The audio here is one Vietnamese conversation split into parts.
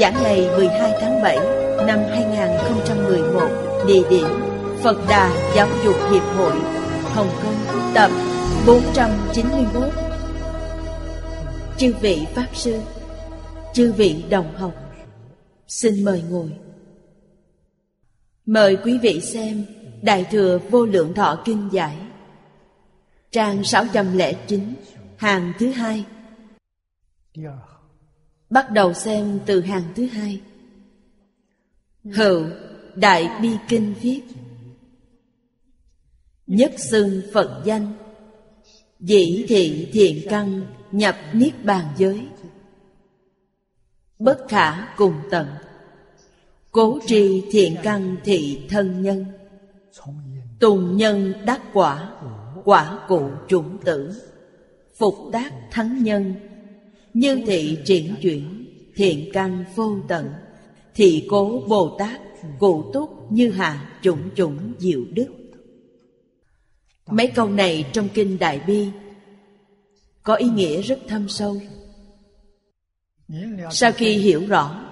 Giảng ngày 12 tháng 7 năm 2011 Địa điểm Phật Đà Giáo dục Hiệp hội, Hồng Kông, Tập 491 Chư vị Pháp Sư, Chư vị đồng học, Xin mời ngồi. Mời quý vị xem Đại Thừa Vô Lượng Thọ Kinh Giải, Trang 609 Hàng thứ hai. Dạ. Bắt đầu xem từ hàng thứ hai. Hữu Đại Bi Kinh viết, Nhất xưng Phật danh, Dĩ thị thiện căn nhập niết bàn giới, Bất khả cùng tận, Cố tri thiện căn thị thân nhân, Tùng nhân đắc quả Quả cụ chủng tử, Phục tác thắng nhân như thị triển chuyển, Thiện căn vô tận Thị cố Bồ Tát Cụ túc như hạ chủng chủng diệu đức. Mấy câu này trong Kinh Đại Bi Có ý nghĩa rất thâm sâu. Sau khi hiểu rõ,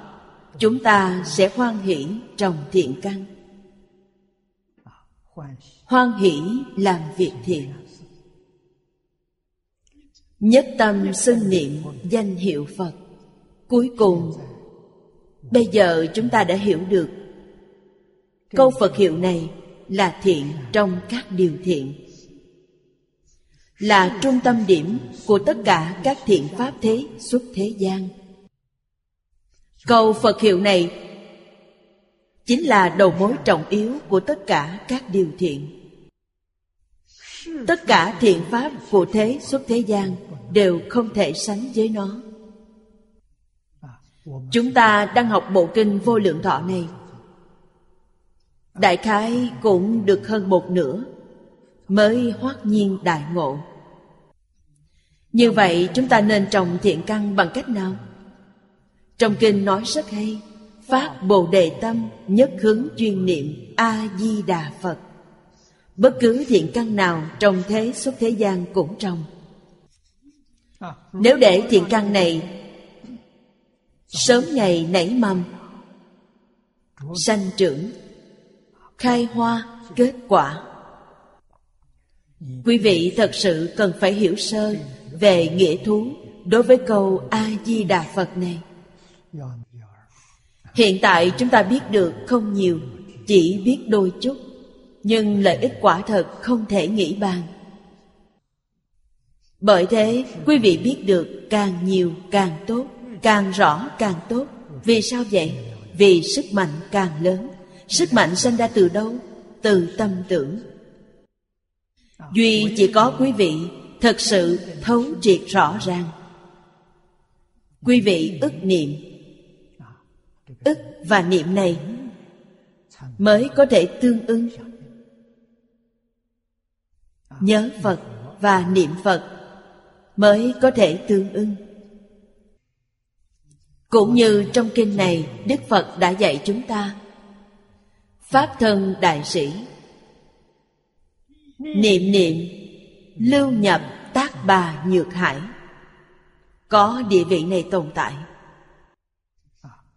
Chúng ta sẽ hoan hỷ trồng thiện căn. Hoan hỷ làm việc thiện. Nhất tâm xưng niệm danh hiệu Phật. Cuối cùng, Bây giờ chúng ta đã hiểu được Câu Phật hiệu này là thiện trong các điều thiện. Là trung tâm điểm của tất cả các thiện pháp thế xuất thế gian. Câu phật hiệu này chính là đầu mối trọng yếu của tất cả các điều thiện tất cả thiện pháp của thế xuất thế gian đều không thể sánh với nó. Chúng ta đang học bộ kinh vô lượng thọ này. Đại khái cũng được hơn một nửa mới hoát nhiên đại ngộ. Như vậy chúng ta nên trồng thiện căn bằng cách nào? Trong kinh nói rất hay phát bồ đề tâm nhất hướng chuyên niệm a di đà phật bất cứ thiện căn nào trong thế xuất thế gian cũng trồng nếu để thiện căn này sớm ngày nảy mầm, sanh trưởng, khai hoa, kết quả, quý vị thật sự cần phải hiểu sơ về nghĩa thú đối với câu a di đà phật này. Hiện tại chúng ta biết được không nhiều, chỉ biết đôi chút nhưng lợi ích quả thật không thể nghĩ bàn. Bởi thế, quý vị biết được càng nhiều càng tốt, càng rõ càng tốt. Vì sao vậy? Vì sức mạnh càng lớn. Sức mạnh sinh ra từ đâu? Từ tâm tưởng. Duy chỉ có quý vị thật sự thấu triệt rõ ràng. Quý vị ức niệm. Ức và niệm này mới có thể tương ứng nhớ phật và niệm phật mới có thể tương ưng. Cũng như trong kinh này, đức phật đã dạy chúng ta, pháp thân đại sĩ, niệm niệm, lưu nhập tác bà nhược hải, có địa vị này tồn tại.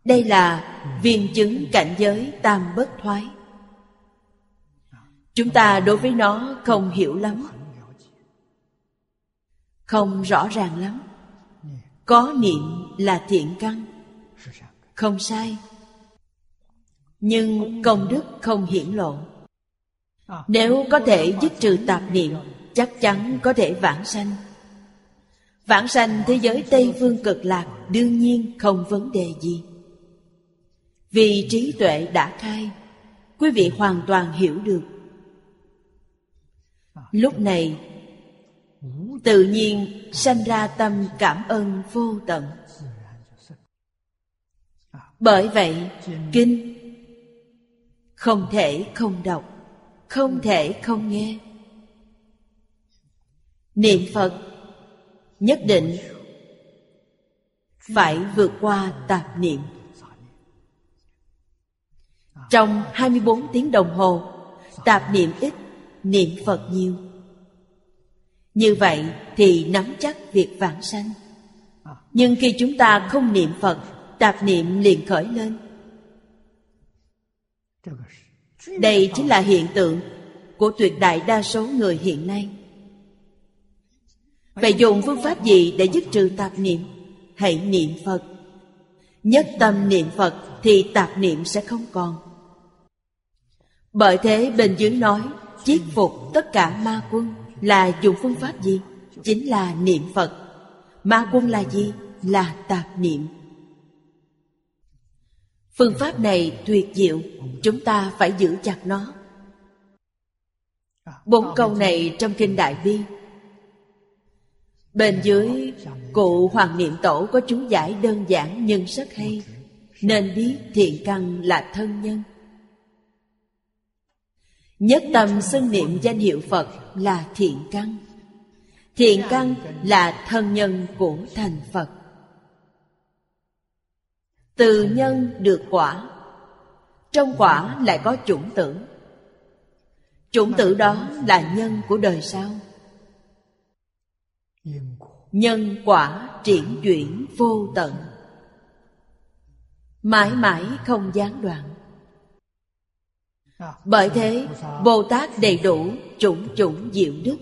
Đây là viên chứng cảnh giới tam bất thoái chúng ta đối với nó không hiểu lắm. Không rõ ràng lắm. Có niệm là thiện căn. Không sai. Nhưng công đức không hiển lộ. Nếu có thể dứt trừ tạp niệm, Chắc chắn có thể vãng sanh. Vãng sanh thế giới Tây Phương cực lạc Đương nhiên không vấn đề gì. Vì trí tuệ đã khai, Quý vị hoàn toàn hiểu được. Lúc này, Tự nhiên sanh ra tâm cảm ơn vô tận. Bởi vậy Kinh Không thể không đọc, Không thể không nghe. Niệm Phật Nhất định Phải vượt qua tạp niệm. Trong 24 tiếng đồng hồ, Tạp niệm ít Niệm Phật nhiều. Như vậy thì nắm chắc việc vãng sanh. Nhưng khi chúng ta không niệm Phật, Tạp niệm liền khởi lên. Đây chính là hiện tượng Của tuyệt đại đa số người hiện nay. Vậy dùng phương pháp gì để dứt trừ tạp niệm? Hãy niệm Phật. Nhất tâm niệm Phật Thì tạp niệm sẽ không còn. Bởi thế bên dưới nói Chiết phục tất cả ma quân Là dùng phương pháp gì? Chính là niệm Phật. Ma quân là gì? Là tạp niệm. Phương pháp này tuyệt diệu, Chúng ta phải giữ chặt nó. Bốn câu này trong Kinh Đại Bi. Bên dưới, Cụ Hoàng Niệm Tổ có chú giải đơn giản nhưng rất hay. Nên biết thiện căn là thân nhân. Nhất tâm xưng niệm danh hiệu Phật là thiện căn. Thiện căn là thân nhân của thành Phật. Từ nhân được quả. Trong quả lại có chủng tử. Chủng tử đó là nhân của đời sau. Nhân quả triển chuyển vô tận. Mãi mãi không gián đoạn. Bởi thế Bồ Tát đầy đủ chủng chủng diệu đức.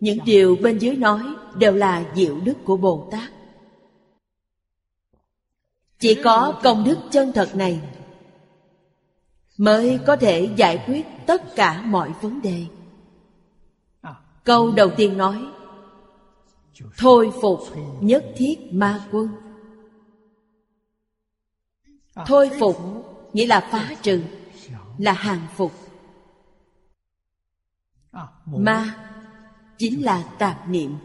Những điều bên dưới nói đều là diệu đức của Bồ Tát Chỉ có công đức chân thật này Mới có thể giải quyết tất cả mọi vấn đề. Câu đầu tiên nói, Thôi phục nhất thiết ma quân. Thôi phục nghĩa là phá trừ. Là hàng phục. Ma chính là tạp niệm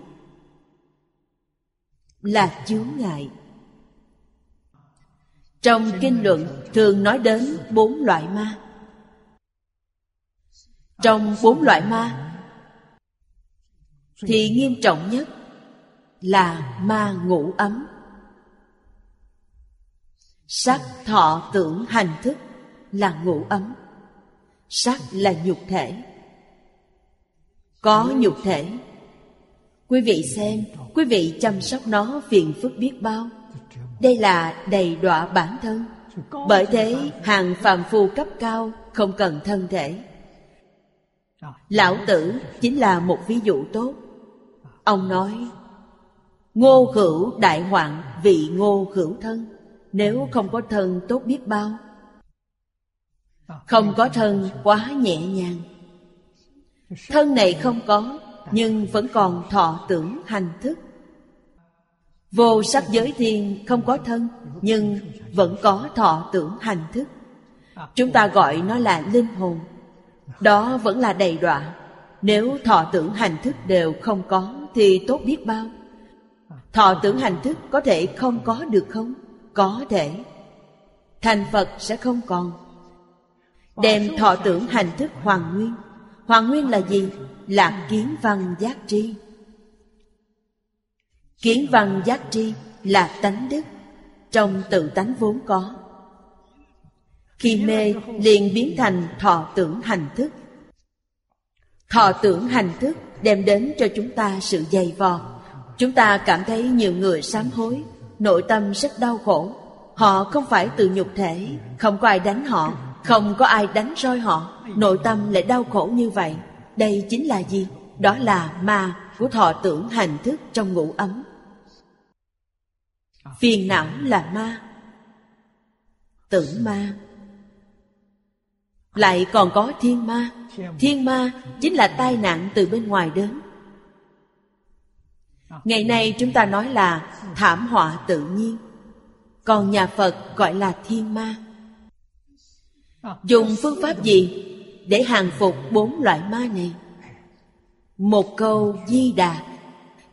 Là chướng ngại. Trong kinh luận thường nói đến bốn loại ma. Trong bốn loại ma Thì nghiêm trọng nhất là ma ngủ ấm. Sắc thọ tưởng hành thức là ngủ ấm sắc là nhục thể. Có nhục thể. Quý vị xem, quý vị chăm sóc nó phiền phức biết bao. Đây là đầy đọa bản thân. Bởi thế, hàng phàm phu cấp cao không cần thân thể. Lão tử chính là một ví dụ tốt. Ông nói, Ngô hữu đại hoạn vị ngô hữu thân, Nếu không có thân tốt biết bao không có thân quá nhẹ nhàng. Thân này không có, Nhưng vẫn còn thọ tưởng hành thức. Vô sắc giới thiên không có thân, Nhưng vẫn có thọ tưởng hành thức. Chúng ta gọi nó là linh hồn. Đó vẫn là đầy đọa. Nếu thọ tưởng hành thức đều không có, Thì tốt biết bao. Thọ tưởng hành thức có thể không có được không? Có thể. Thành Phật sẽ không còn. Đem thọ tưởng hành thức hoàn nguyên. Hoàn nguyên là gì? Là kiến văn giác tri. Kiến văn giác tri là tánh đức. Trong tự tánh vốn có. Khi mê, liền biến thành thọ tưởng hành thức. Thọ tưởng hành thức đem đến cho chúng ta sự dày vò. Chúng ta cảm thấy nhiều người sám hối, Nội tâm rất đau khổ. Họ không phải từ nhục thể, Không có ai đánh họ. Không có ai đánh roi họ. Nội tâm lại đau khổ như vậy. Đây chính là gì? Đó là ma của thọ tưởng hành thức trong ngũ ấm. Phiền não là ma. Tưởng ma. Lại còn có thiên ma. Thiên ma chính là tai nạn từ bên ngoài đến. Ngày nay chúng ta nói là thảm họa tự nhiên. Còn nhà Phật gọi là thiên ma. Dùng phương pháp gì để hàng phục bốn loại ma này? Một câu di đà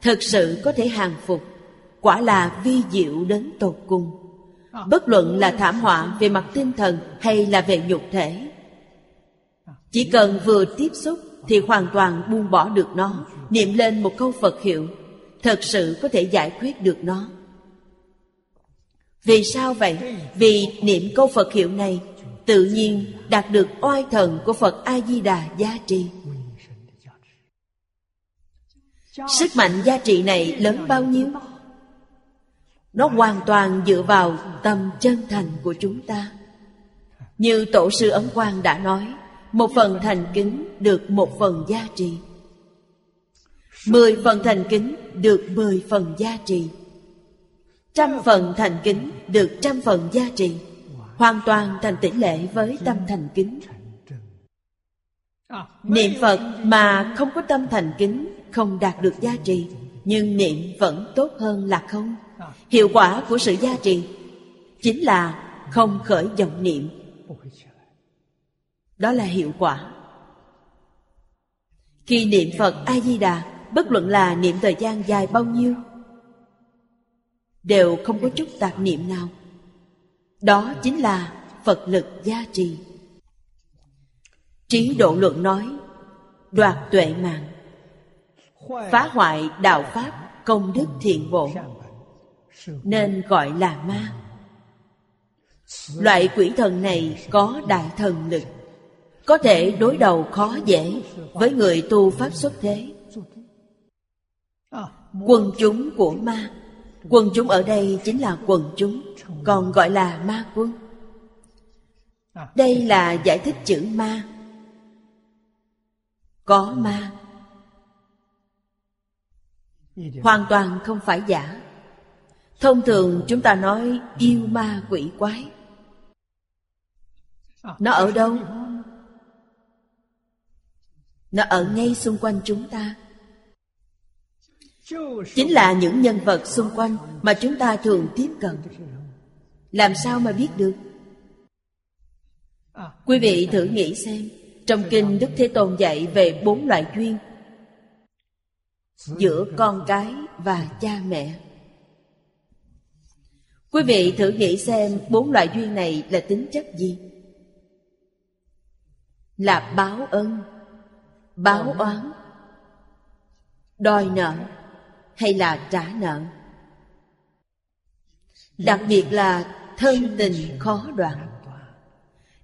Thật sự có thể hàng phục, Quả là vi diệu đến tột cùng Bất luận là thảm họa về mặt tinh thần hay là về nhục thể, Chỉ cần vừa tiếp xúc thì hoàn toàn buông bỏ được nó Niệm lên một câu Phật hiệu Thật sự có thể giải quyết được nó Vì sao vậy? Vì niệm câu Phật hiệu này Tự nhiên đạt được oai thần của Phật A-di-đà giá trị. Sức mạnh giá trị này lớn bao nhiêu? Nó hoàn toàn dựa vào tâm chân thành của chúng ta. Như Tổ sư Ấn Quang đã nói, Một phần thành kính được một phần giá trị. Mười phần thành kính được mười phần giá trị. Trăm phần thành kính được trăm phần giá trị. Hoàn toàn thành tỷ lệ với tâm thành kính. Niệm Phật mà không có tâm thành kính, Không đạt được giá trị Nhưng niệm vẫn tốt hơn là không. Hiệu quả của sự gia trì Chính là không khởi vọng niệm. Đó là hiệu quả. Khi niệm Phật A-di-đà Bất luận là niệm thời gian dài bao nhiêu, Đều không có chút tạp niệm nào. Đó chính là Phật lực gia trì. Trí độ luận nói, Đoạt tuệ mạng, Phá hoại đạo Pháp, Công đức thiện bộ, nên gọi là ma. Loại quỷ thần này có đại thần lực, có thể đối đầu khó dễ với người tu pháp xuất thế. Quần chúng của ma, quần chúng ở đây chính là quần chúng còn gọi là ma quân. Đây là giải thích chữ ma. Có ma. Hoàn toàn không phải giả. Thông thường chúng ta nói yêu ma quỷ quái. Nó ở đâu? Nó ở ngay xung quanh chúng ta. Chính là những nhân vật xung quanh mà chúng ta thường tiếp cận. Làm sao mà biết được? Quý vị thử nghĩ xem Trong kinh Đức Thế Tôn dạy về bốn loại duyên Giữa con cái và cha mẹ Quý vị thử nghĩ xem bốn loại duyên này là tính chất gì? Là báo ân, báo oán, đòi nợ hay là trả nợ? Đặc biệt là thân tình khó đoạn.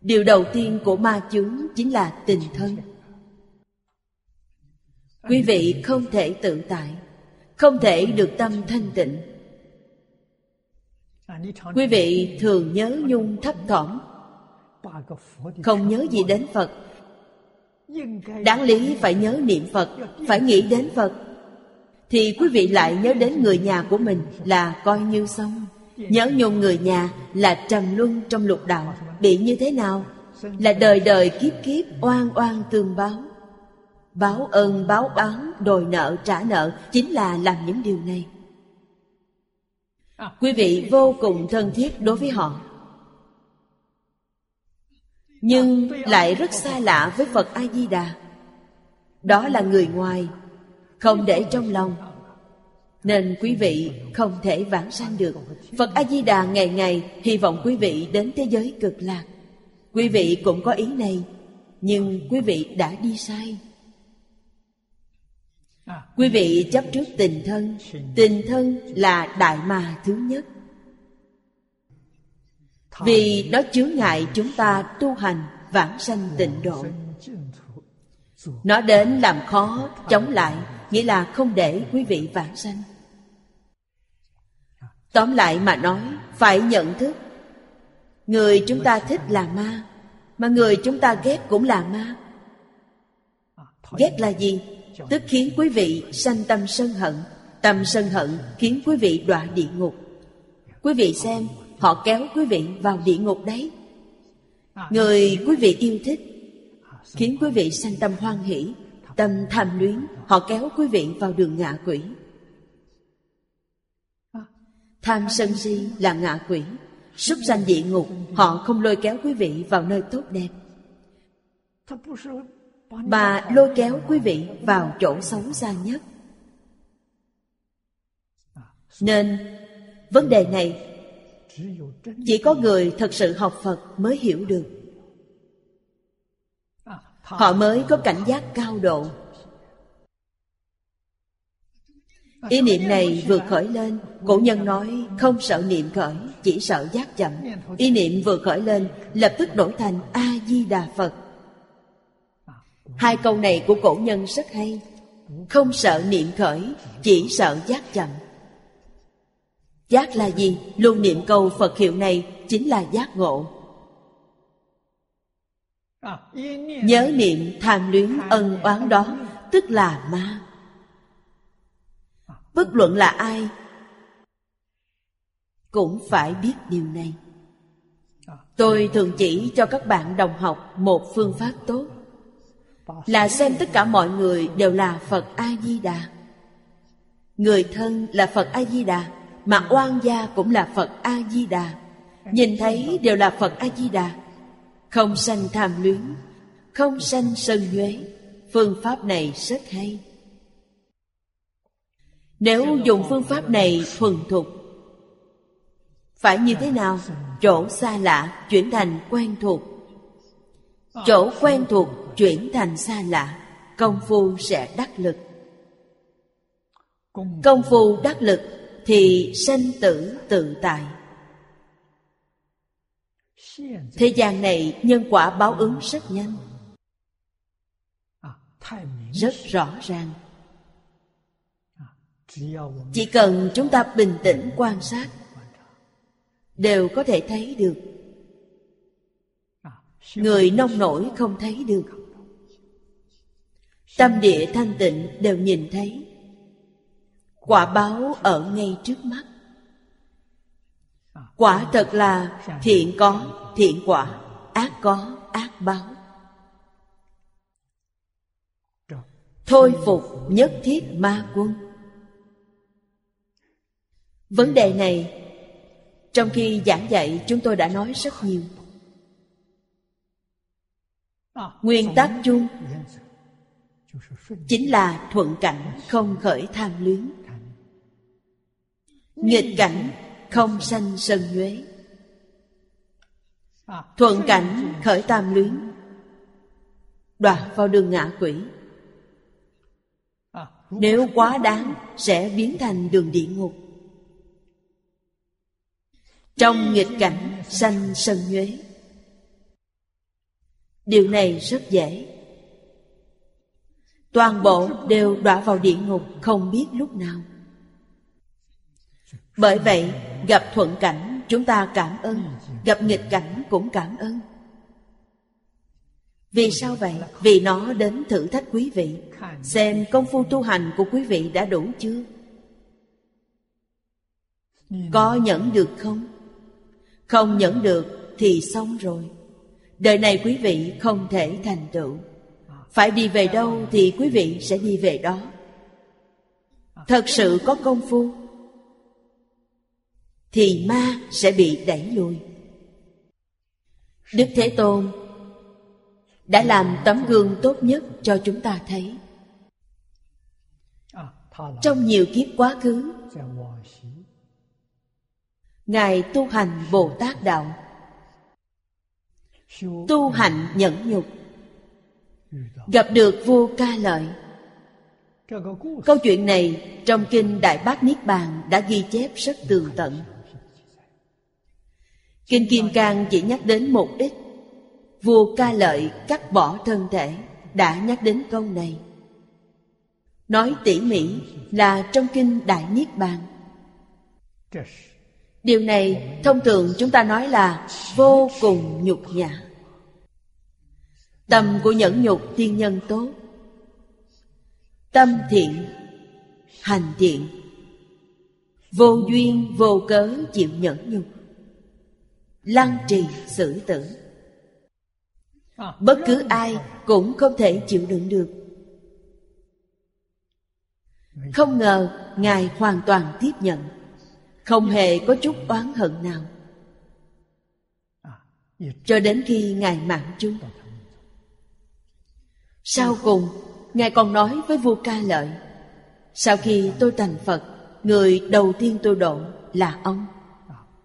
Điều đầu tiên của ma chúng chính là tình thân. Quý vị không thể tự tại, không thể được tâm thanh tịnh Quý vị thường nhớ nhung thấp thỏm Không nhớ gì đến Phật Đáng lý phải nhớ niệm Phật Phải nghĩ đến Phật Thì quý vị lại nhớ đến người nhà của mình Là coi như xong Nhớ nhung người nhà là trầm luân trong lục đạo Bị như thế nào? Là đời đời kiếp kiếp oan oan tương báo. Báo ơn, báo oán, đòi nợ, trả nợ Chính là làm những điều này. Quý vị vô cùng thân thiết đối với họ. Nhưng lại rất xa lạ với phật a di đà. Đó là người ngoài, không để trong lòng nên quý vị không thể vãng sanh được. Phật a di đà ngày ngày hy vọng quý vị đến thế giới cực lạc. Quý vị cũng có ý này, nhưng quý vị đã đi sai. Quý vị chấp trước tình thân. Tình thân là đại ma thứ nhất. Vì nó chướng ngại chúng ta tu hành vãng sanh tịnh độ. Nó đến làm khó, chống lại Nghĩa là không để quý vị vãng sanh. Tóm lại mà nói, Phải nhận thức, Người chúng ta thích là ma, Mà người chúng ta ghét cũng là ma. Ghét là gì? tức khiến quý vị sanh tâm sân hận, tâm sân hận khiến quý vị đọa địa ngục. Quý vị xem, họ kéo quý vị vào địa ngục đấy. Người quý vị yêu thích Khiến quý vị sanh tâm hoan hỷ. Tâm tham luyến, Họ kéo quý vị vào đường ngạ quỷ. Tham sân si là ngạ quỷ. Súc sanh địa ngục, Họ không lôi kéo quý vị vào nơi tốt đẹp. Mà lôi kéo quý vị vào chỗ xấu xa nhất. Nên, vấn đề này, Chỉ có người thật sự học Phật mới hiểu được. Họ mới có cảnh giác cao độ. Ý niệm này vừa khởi lên, Cổ nhân nói không sợ niệm khởi, Chỉ sợ giác chậm. Ý niệm vừa khởi lên, Lập tức đổi thành A-di-đà Phật. Hai câu này của cổ nhân rất hay. Không sợ niệm khởi, Chỉ sợ giác chậm. Giác là gì? Luôn niệm câu Phật hiệu này Chính là giác ngộ. Nhớ niệm tham luyến ân oán đó, Tức là ma. Bất luận là ai, cũng phải biết điều này. Tôi thường chỉ cho các bạn đồng học một phương pháp tốt, là xem tất cả mọi người đều là phật a di đà người thân là phật a di đà mà oan gia cũng là phật a di đà nhìn thấy đều là phật a di đà không sanh tham luyến, không sanh sân nhuế. Phương pháp này rất hay. Nếu dùng phương pháp này thuần thục, Phải như thế nào? Chỗ xa lạ chuyển thành quen thuộc. Chỗ quen thuộc chuyển thành xa lạ, Công phu sẽ đắc lực. Công phu đắc lực thì sanh tử tự tại. Thế gian này nhân quả báo ứng rất nhanh. Rất rõ ràng. Chỉ cần chúng ta bình tĩnh quan sát, đều có thể thấy được. Người nông nổi không thấy được. Tâm địa thanh tịnh đều nhìn thấy. Quả báo ở ngay trước mắt. Quả thật là thiện có thiện quả, ác có, ác báo. Thôi phục nhất thiết ma quân. Vấn đề này, Trong khi giảng dạy chúng tôi đã nói rất nhiều. Nguyên tắc chung Chính là thuận cảnh không khởi tham luyến. Nghịch cảnh không sanh sân nhuế. Thuận cảnh khởi tam luyến. Đoạt vào đường ngạ quỷ. Nếu quá đáng, sẽ biến thành đường địa ngục. Trong nghịch cảnh sanh sân nhuế. Điều này rất dễ. Toàn bộ đều đọa vào địa ngục không biết lúc nào. Bởi vậy, gặp thuận cảnh chúng ta cảm ơn, gặp nghịch cảnh cũng cảm ơn. Vì sao vậy? Vì nó đến thử thách quý vị. Xem công phu tu hành của quý vị đã đủ chưa? Có nhẫn được không? Không nhẫn được thì xong rồi. Đời này quý vị không thể thành tựu. Phải đi về đâu thì quý vị sẽ đi về đó. Thật sự có công phu. Thì ma sẽ bị đẩy lùi. Đức Thế Tôn đã làm tấm gương tốt nhất cho chúng ta thấy. Trong nhiều kiếp quá khứ Ngài tu hành Bồ Tát Đạo. Tu hành nhẫn nhục. Gặp được vua ca lợi. Câu chuyện này trong Kinh Đại Bát Niết Bàn đã ghi chép rất tường tận Kinh Kim Cang chỉ nhắc đến một ít. Vua ca lợi cắt bỏ thân thể, Đã nhắc đến câu này. Nói tỉ mỉ là trong Kinh Đại Niết Bàn. Điều này thông thường chúng ta nói là vô cùng nhục nhã. Tâm của nhẫn nhục thiên nhân tốt. Tâm thiện, hành thiện. Vô duyên, vô cớ chịu nhẫn nhục lăng trì xử tử. Bất cứ ai cũng không thể chịu đựng được. Không ngờ Ngài hoàn toàn tiếp nhận. Không hề có chút oán hận nào. Cho đến khi Ngài mạng chung Sau cùng, Ngài còn nói với vua ca lợi, Sau khi tôi thành Phật, Người đầu tiên tôi độ là ông.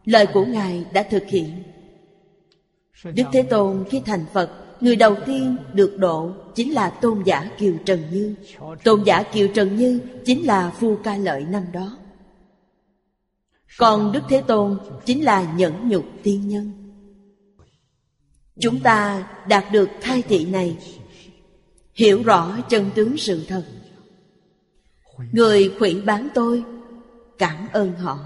Lời của Ngài đã thực hiện. Đức Thế Tôn khi thành Phật, Người đầu tiên được độ chính là tôn giả Kiều Trần Như. Tôn giả Kiều Trần Như chính là Phu Ca Lợi năm đó. Còn Đức Thế Tôn chính là nhẫn nhục tiên nhân. Chúng ta đạt được thai thị này, Hiểu rõ chân tướng sự thật. Người khủy bán tôi, Cảm ơn họ.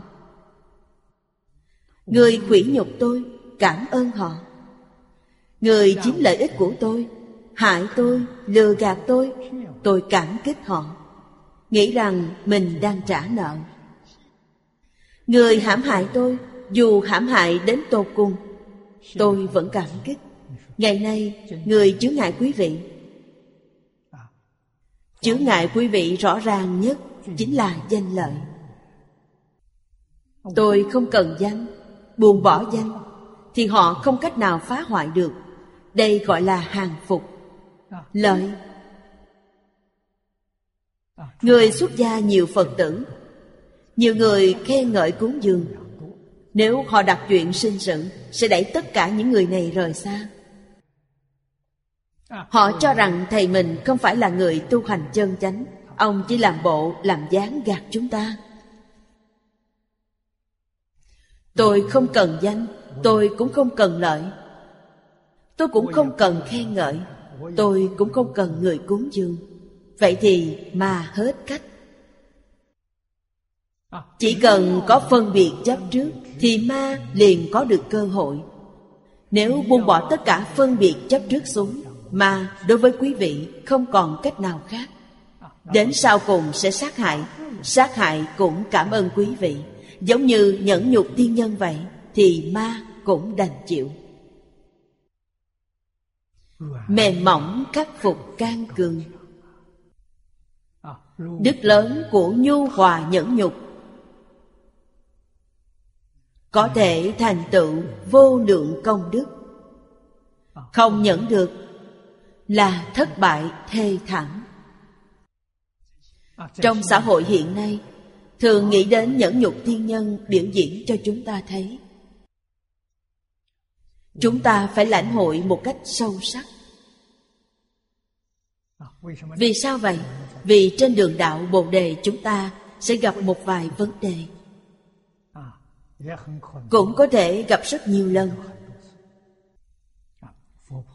Người khủy nhục tôi Cảm ơn họ. Người chiếm lợi ích của tôi Hại tôi, lừa gạt tôi Tôi cảm kích họ. Nghĩ rằng mình đang trả nợ. Người hãm hại tôi Dù hãm hại đến tột cùng Tôi vẫn cảm kích. Ngày nay người chướng ngại quý vị. Chướng ngại quý vị rõ ràng nhất Chính là danh lợi. Tôi không cần danh Buông bỏ danh Thì họ không cách nào phá hoại được. Đây gọi là hàng phục. Lợi Người xuất gia nhiều Phật tử Nhiều người khen ngợi cúng dường. Nếu họ đặt chuyện sinh sự Sẽ đẩy tất cả những người này rời xa. Họ cho rằng thầy mình không phải là người tu hành chân chánh Ông chỉ làm bộ, làm dáng gạt chúng ta. Tôi không cần danh, Tôi cũng không cần lợi. Tôi cũng không cần khen ngợi, Tôi cũng không cần người cúng dường. Vậy thì mà hết cách. Chỉ cần có phân biệt chấp trước Thì ma liền có được cơ hội. Nếu buông bỏ tất cả phân biệt chấp trước xuống Mà đối với quý vị không còn cách nào khác. Đến sau cùng sẽ sát hại Sát hại cũng cảm ơn quý vị. Giống như nhẫn nhục tiên nhân vậy, Thì ma cũng đành chịu. Mềm mỏng khắc phục can cường đức lớn của nhu hòa nhẫn nhục. Có thể thành tựu vô lượng công đức. Không nhẫn được là thất bại thê thảm. Trong xã hội hiện nay thường nghĩ đến nhẫn nhục thiên nhân biểu diễn cho chúng ta thấy. Chúng ta phải lãnh hội một cách sâu sắc. Vì sao vậy? Vì trên đường đạo bồ đề chúng ta sẽ gặp một vài vấn đề. Cũng có thể gặp rất nhiều lần.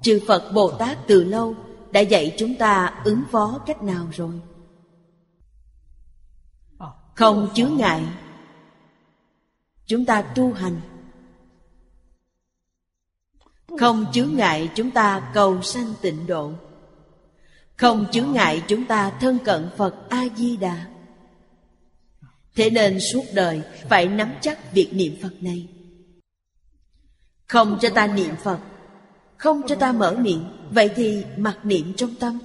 Chư phật bồ tát từ lâu đã dạy chúng ta ứng phó cách nào rồi? Không chướng ngại. Chúng ta tu hành. Không chướng ngại chúng ta cầu sanh tịnh độ. Không chướng ngại chúng ta thân cận Phật A-di-đà. Thế nên suốt đời phải nắm chắc việc niệm Phật này. Không cho ta niệm Phật, Không cho ta mở miệng, Vậy thì mặc niệm trong tâm.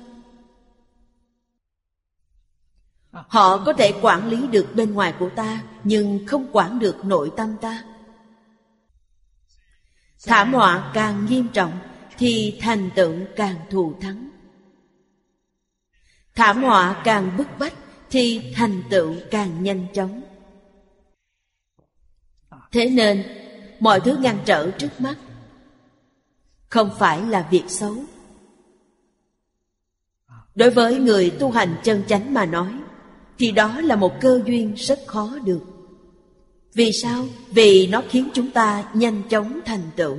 Họ có thể quản lý được bên ngoài của ta, Nhưng không quản được nội tâm ta. Thảm họa càng nghiêm trọng, Thì thành tựu càng thù thắng. Thảm họa càng bức bách, Thì thành tựu càng nhanh chóng. Thế nên, Mọi thứ ngăn trở trước mắt, Không phải là việc xấu. Đối với người tu hành chân chánh mà nói thì đó là một cơ duyên rất khó được. Vì sao? Vì nó khiến chúng ta nhanh chóng thành tựu.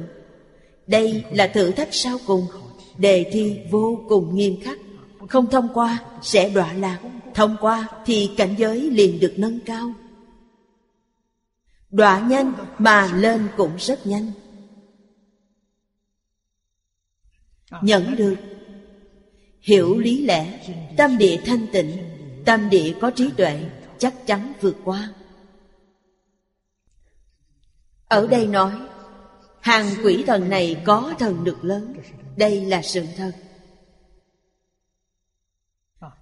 Đây là thử thách sau cùng, Đề thi vô cùng nghiêm khắc. Không thông qua sẽ đọa lạc, Thông qua thì cảnh giới liền được nâng cao. Đọa nhanh mà lên cũng rất nhanh. Nhận được, Hiểu lý lẽ, Tâm địa thanh tịnh tam địa có trí tuệ, Chắc chắn vượt qua. Ở đây nói, Hàng quỷ thần này có thần lực lớn, đây là sự thật.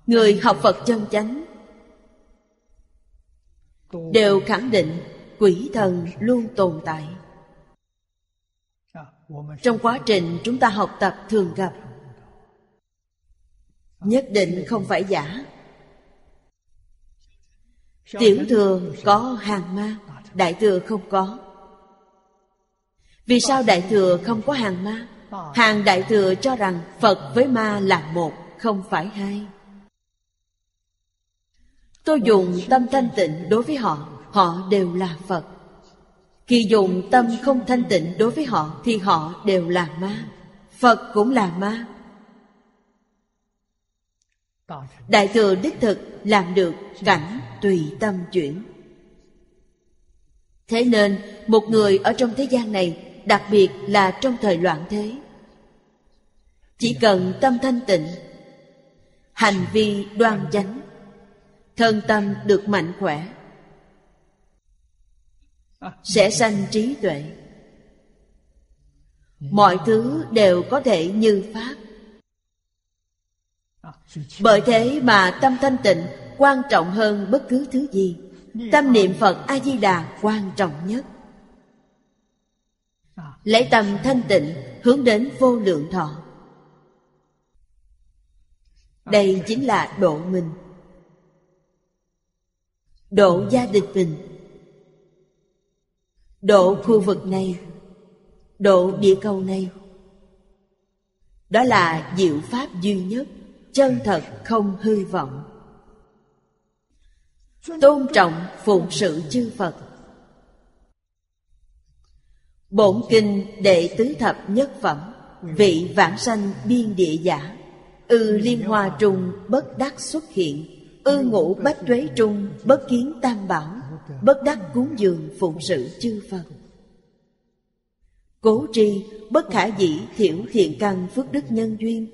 Người học phật chân chánh đều khẳng định quỷ thần luôn tồn tại. Trong quá trình chúng ta học tập thường gặp, nhất định không phải giả tiểu thừa có hàng ma, đại thừa không có. Vì sao đại thừa không có hàng ma? Hàng đại thừa cho rằng phật với ma là một, không phải hai. Tôi dùng tâm thanh tịnh đối với họ họ đều là phật. Khi dùng tâm không thanh tịnh đối với họ thì họ đều là ma. Phật cũng là ma. Đại thừa đích thực làm được cảnh tùy tâm chuyển. Thế nên, một người ở trong thế gian này, đặc biệt là trong thời loạn thế, chỉ cần tâm thanh tịnh, hành vi đoan chánh, thân tâm được mạnh khỏe, sẽ sanh trí tuệ. Mọi thứ đều có thể như pháp. Bởi thế mà tâm thanh tịnh quan trọng hơn bất cứ thứ gì. Tâm niệm phật a di đà quan trọng nhất. Lấy tâm thanh tịnh hướng đến vô lượng thọ. Đây chính là độ mình. Độ gia đình mình. Độ khu vực này. Độ địa cầu này. Đó là diệu pháp duy nhất chân thật không hư vọng tôn trọng phụng sự chư phật. Bổn kinh đệ tứ thập nhất phẩm, vị vãng sanh biên địa giả. Ư liên hoa trung bất đắc xuất hiện, ư ngũ bách tuế trung bất kiến tam bảo, bất đắc cúng dường phụng sự chư phật. Cố tri, bất khả dĩ thiểu thiện căn phước đức nhân duyên,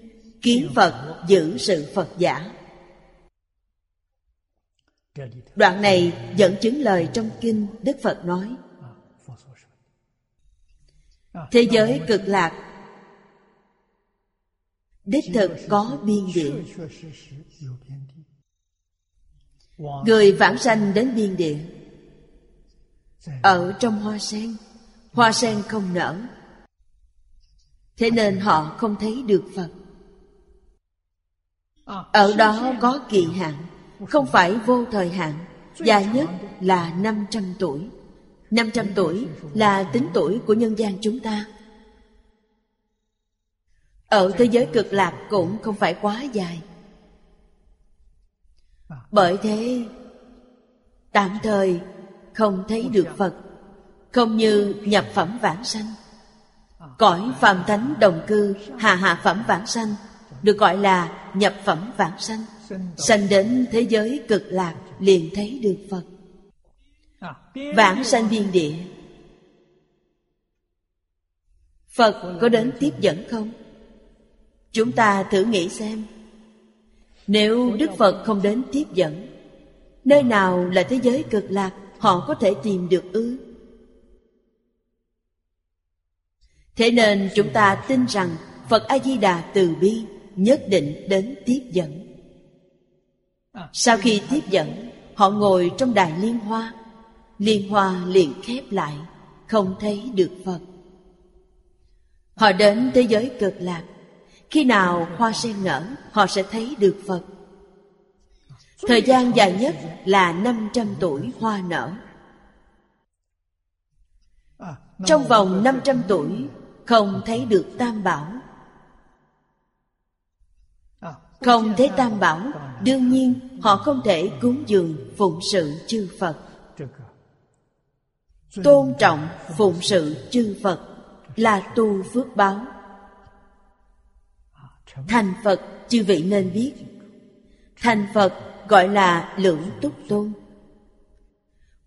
kiến phật giữ sự phật giả đoạn này dẫn chứng lời trong kinh đức phật nói. Thế giới cực lạc. Đích thực có biên địa người vãng sanh đến biên địa ở trong hoa sen. Hoa sen không nở. Thế nên họ không thấy được phật. Ở đó có kỳ hạn không phải vô thời hạn, dài nhất là 500 tuổi. 500 tuổi là tính tuổi của nhân gian chúng ta. Ở thế giới cực lạc cũng không phải quá dài. Bởi thế, Tạm thời không thấy được Phật, Không như nhập phẩm vãng sanh. Cõi phàm thánh đồng cư, Hà hạ phẩm vãng sanh, Được gọi là nhập phẩm vãng sanh. Sanh đến thế giới cực lạc, liền thấy được Phật. Vãng sanh biên địa. Phật có đến tiếp dẫn không? Chúng ta thử nghĩ xem. Nếu Đức Phật không đến tiếp dẫn, Nơi nào là thế giới cực lạc Họ có thể tìm được ư? Thế nên chúng ta tin rằng Phật A-di-đà từ bi Nhất định đến tiếp dẫn. Sau khi tiếp dẫn, Họ ngồi trong đài liên hoa. Liên hoa liền khép lại, không thấy được phật. Họ đến thế giới cực lạc. Khi nào hoa sen nở họ sẽ thấy được phật. Thời gian dài nhất là 500 tuổi hoa nở. Trong vòng 500 tuổi, không thấy được tam bảo không thấy tam bảo, đương nhiên họ không thể cúng dường phụng sự chư phật. Tôn trọng phụng sự chư phật là tu phước báo. Thành phật, chư vị nên biết. Thành phật gọi là lưỡng túc tôn.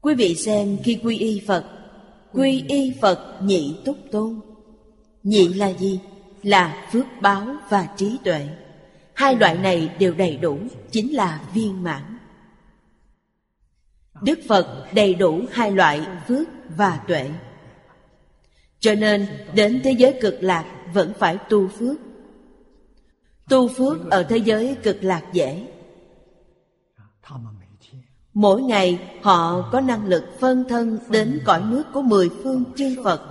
Quý vị xem khi quy y phật, quy y phật nhị túc tôn. Nhị là gì? Là phước báo và trí tuệ hai loại này đều đầy đủ chính là viên mãn Đức Phật đầy đủ hai loại phước và tuệ Cho nên đến thế giới cực lạc vẫn phải tu phước Tu phước ở thế giới cực lạc dễ Mỗi ngày họ có năng lực phân thân đến cõi nước của mười phương chư Phật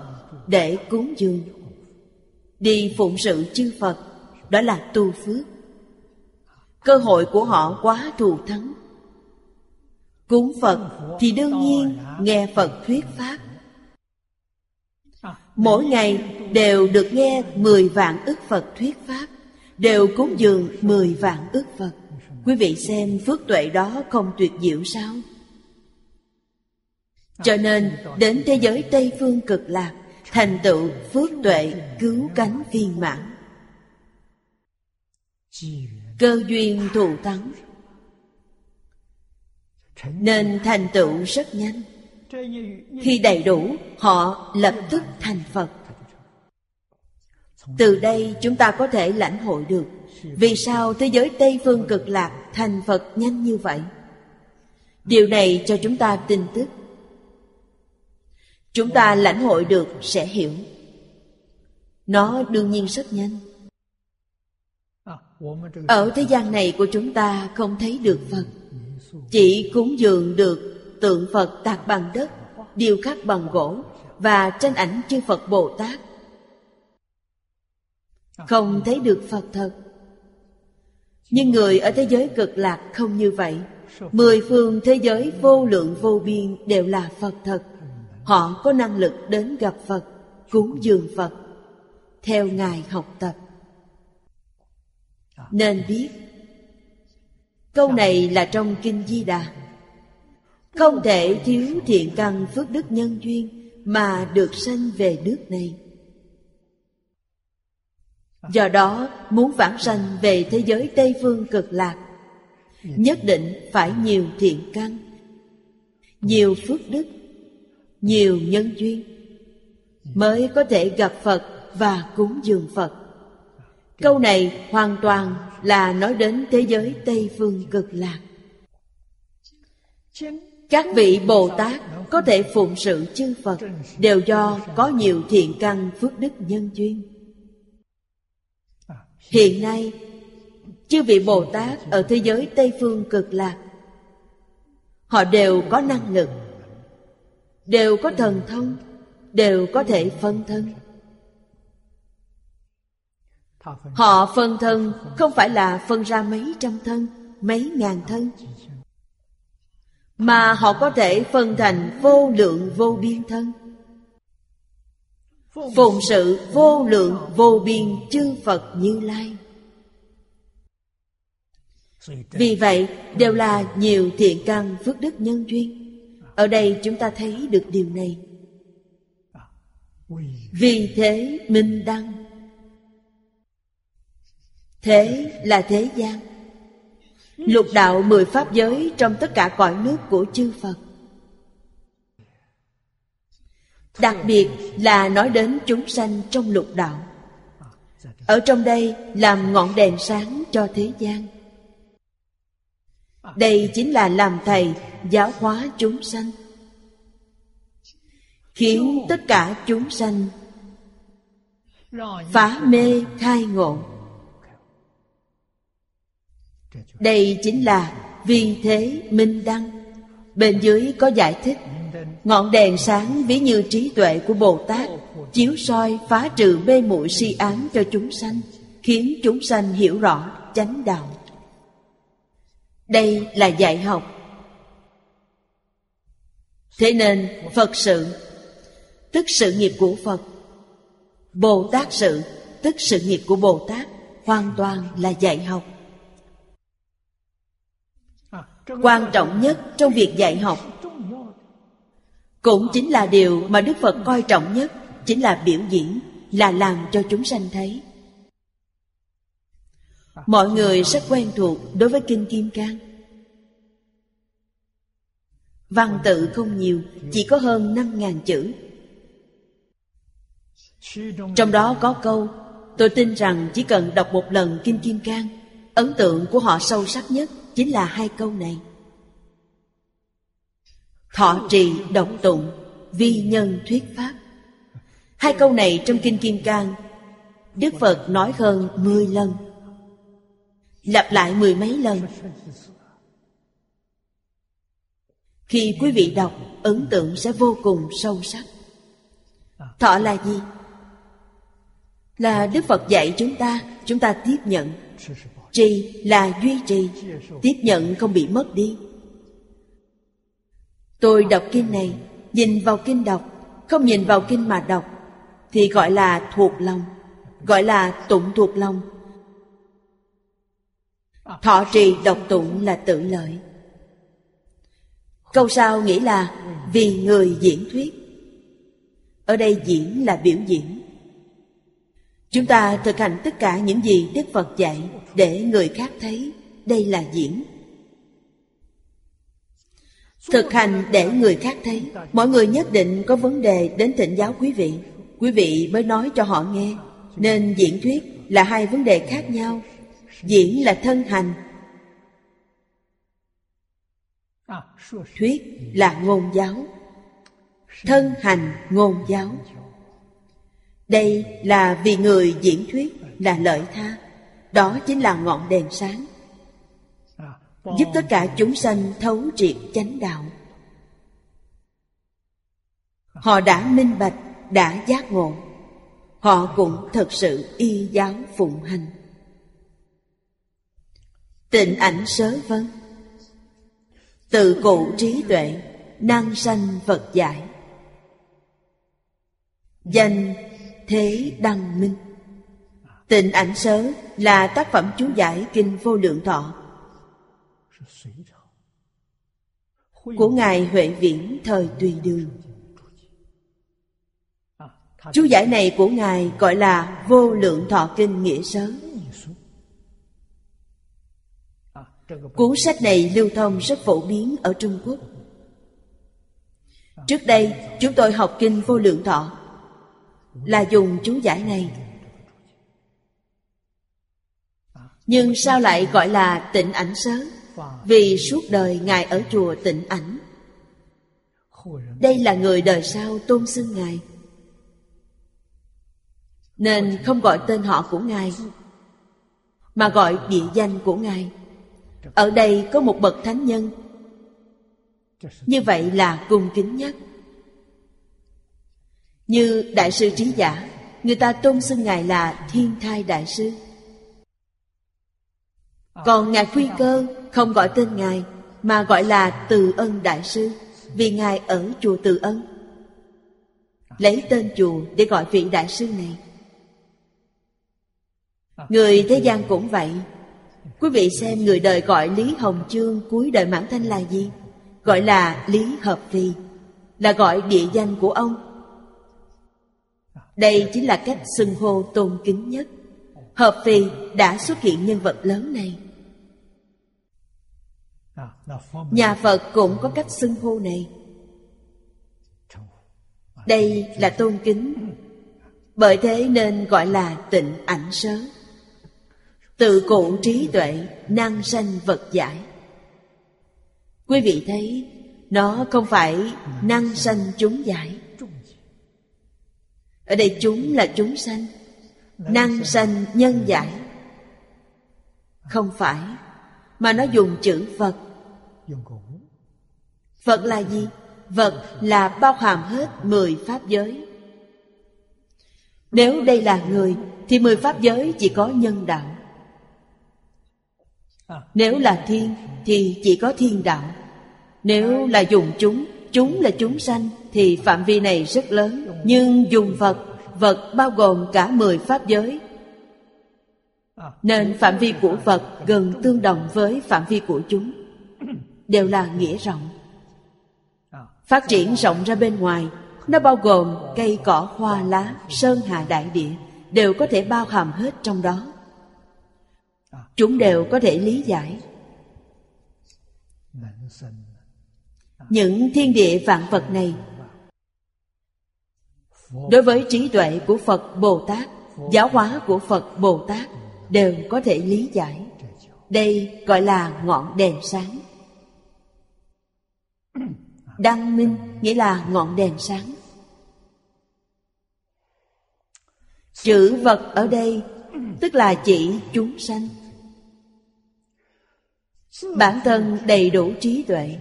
để cúng dường. Đi phụng sự chư Phật, đó là tu phước. Cơ hội của họ quá thù thắng. Cúng Phật thì đương nhiên nghe Phật thuyết Pháp. Mỗi ngày đều được nghe mười vạn ức Phật thuyết Pháp, đều cúng dường mười vạn ức Phật. Quý vị xem phước tuệ đó không tuyệt diệu sao? Cho nên đến thế giới Tây Phương cực lạc Thành tựu phước tuệ cứu cánh viên mãn Cơ duyên thù thắng. Nên thành tựu rất nhanh. Khi đầy đủ, họ lập tức thành Phật. Từ đây chúng ta có thể lãnh hội được. Vì sao thế giới Tây Phương cực lạc thành Phật nhanh như vậy? Điều này cho chúng ta tin tức. Chúng ta lãnh hội được sẽ hiểu. Nó đương nhiên rất nhanh. Ở thế gian này của chúng ta không thấy được Phật. Chỉ cúng dường được tượng Phật tạc bằng đất Điêu khắc bằng gỗ Và tranh ảnh chư Phật Bồ Tát. Không thấy được Phật thật. Nhưng người ở thế giới cực lạc không như vậy. Mười phương thế giới vô lượng vô biên đều là Phật thật. Họ có năng lực đến gặp Phật, cúng dường Phật, theo Ngài học tập. Nên biết, câu này là trong Kinh Di Đà. Không thể thiếu thiện căn phước đức nhân duyên mà được sanh về nước này. Do đó, muốn vãng sanh về thế giới Tây Phương cực lạc, nhất định phải nhiều thiện căn, nhiều phước đức nhiều nhân duyên mới có thể gặp phật và cúng dường phật câu này hoàn toàn là nói đến thế giới tây phương cực lạc. Các vị bồ tát có thể phụng sự chư phật đều do có nhiều thiện căn phước đức nhân duyên. Hiện nay, chư vị bồ tát ở thế giới tây phương cực lạc, họ đều có năng lực, đều có thần thông, đều có thể phân thân họ phân thân, không phải là phân ra mấy trăm thân, mấy ngàn thân. Mà họ có thể phân thành vô lượng vô biên thân. Phụng sự vô lượng vô biên chư phật như lai. Vì vậy, đều là nhiều thiện căn phước đức nhân duyên. Ở đây chúng ta thấy được điều này. Vì thế, minh đăng thế là thế gian. Lục đạo mười pháp giới trong tất cả cõi nước của chư phật. Đặc biệt là nói đến chúng sanh trong lục đạo. Ở trong đây làm ngọn đèn sáng cho thế gian. Đây chính là làm thầy giáo hóa chúng sanh. Khiến tất cả chúng sanh phá mê khai ngộ đây chính là vì thế minh đăng. Bên dưới có giải thích, ngọn đèn sáng ví như trí tuệ của bồ tát, chiếu soi phá trừ mê muội si ám cho chúng sanh, khiến chúng sanh hiểu rõ chánh đạo. Đây là dạy học. Thế nên phật sự, tức sự nghiệp của phật. Bồ tát sự, tức sự nghiệp của bồ tát hoàn toàn là dạy học quan trọng nhất trong việc dạy học. Cũng chính là điều mà đức phật coi trọng nhất, chính là biểu diễn, là làm cho chúng sanh thấy. Mọi người rất quen thuộc đối với kinh kim cang. Văn tự không nhiều, chỉ có hơn năm ngàn chữ. Trong đó có câu, tôi tin rằng chỉ cần đọc một lần kinh kim cang, ấn tượng của họ sâu sắc nhất chính là hai câu này. Thọ trì độc tụng, vi nhân thuyết pháp. Hai câu này trong kinh kim cang, đức phật nói hơn mười lần. Lặp lại mười mấy lần. Khi quý vị đọc, ấn tượng sẽ vô cùng sâu sắc. Thọ là gì? Là đức phật dạy chúng ta chúng ta tiếp nhận trì là duy trì. Tiếp nhận không bị mất đi. Tôi đọc kinh này, nhìn vào kinh đọc, không nhìn vào kinh mà đọc, thì gọi là thuộc lòng, gọi là tụng thuộc lòng. Thọ trì đọc tụng là tự lợi. Câu sau nghĩa là vì người diễn thuyết. Ở đây diễn là biểu diễn chúng ta thực hành tất cả những gì đức phật dạy để người khác thấy. Đây là diễn. Thực hành để người khác thấy. Mọi người nhất định có vấn đề đến thịnh giáo quý vị. Quý vị mới nói cho họ nghe. Nên diễn thuyết là hai vấn đề khác nhau. Diễn là thân hành. Thuyết là ngôn giáo. Thân hành ngôn giáo đây là vì người diễn thuyết là lợi tha. Đó chính là ngọn đèn sáng. Giúp tất cả chúng sanh thấu triệt chánh đạo. Họ đã minh bạch, đã giác ngộ. Họ cũng thật sự y giáo phụng hành. Tịnh ảnh sớ vân. Tự cụ trí tuệ, năng sanh phật giải. Danh thế đăng minh. Tịnh ảnh sớ là tác phẩm chú giải kinh vô lượng thọ. Của ngài huệ viễn thời tùy đường. Chú giải này của ngài gọi là vô lượng thọ kinh nghĩa sớ. Cuốn sách này lưu thông rất phổ biến ở trung quốc. Trước đây, chúng tôi học kinh vô lượng thọ là dùng chú giải này. Nhưng sao lại gọi là tịnh ảnh sớ? Vì suốt đời ngài ở chùa tịnh ảnh. Đây là người đời sau tôn xưng ngài. Nên không gọi tên họ của ngài, mà gọi địa danh của ngài. Ở đây có một bậc thánh nhân. Như vậy là cung kính nhất như đại sư trí giả, người ta tôn xưng ngài là thiên thai đại sư. Còn ngài quy cơ không gọi tên ngài, mà gọi là từ ân đại sư, vì ngài ở chùa từ ân. Lấy tên chùa để gọi vị đại sư này. Người thế gian cũng vậy. Quý vị xem người đời gọi lý hồng chương cuối đời mãn thanh là gì? Gọi là lý hợp phi, là gọi địa danh của ông đây chính là cách xưng hô tôn kính nhất. Hợp phi đã xuất hiện nhân vật lớn này. Nhà phật cũng có cách xưng hô này. Đây là tôn kính. Bởi thế nên gọi là tịnh ảnh sớ. Tự cụ trí tuệ, năng sanh vật giải. Quý vị thấy, nó không phải năng sanh chúng giải ở đây chúng là chúng sanh, năng sanh nhân giải. Không phải, mà nó dùng chữ phật. Phật là gì? Vật là bao hàm hết mười pháp giới. Nếu đây là người, thì mười pháp giới chỉ có nhân đạo. Nếu là thiên, thì chỉ có thiên đạo. Nếu là dùng chúng chúng là chúng sanh thì phạm vi này rất lớn, nhưng dùng vật vật bao gồm cả mười pháp giới. Nên phạm vi của vật gần tương đồng với phạm vi của chúng, đều là nghĩa rộng. Phát triển rộng ra bên ngoài, nó bao gồm cây cỏ, hoa lá, sơn hà đại địa, đều có thể bao hàm hết trong đó. Chúng đều có thể lý giải. Những thiên địa vạn vật này đối với trí tuệ của phật bồ tát, giáo hóa của phật bồ tát đều có thể lý giải. Đây gọi là ngọn đèn sáng. Đăng minh nghĩa là ngọn đèn sáng. Chữ vật ở đây tức là chỉ chúng sanh. Bản thân đầy đủ trí tuệ.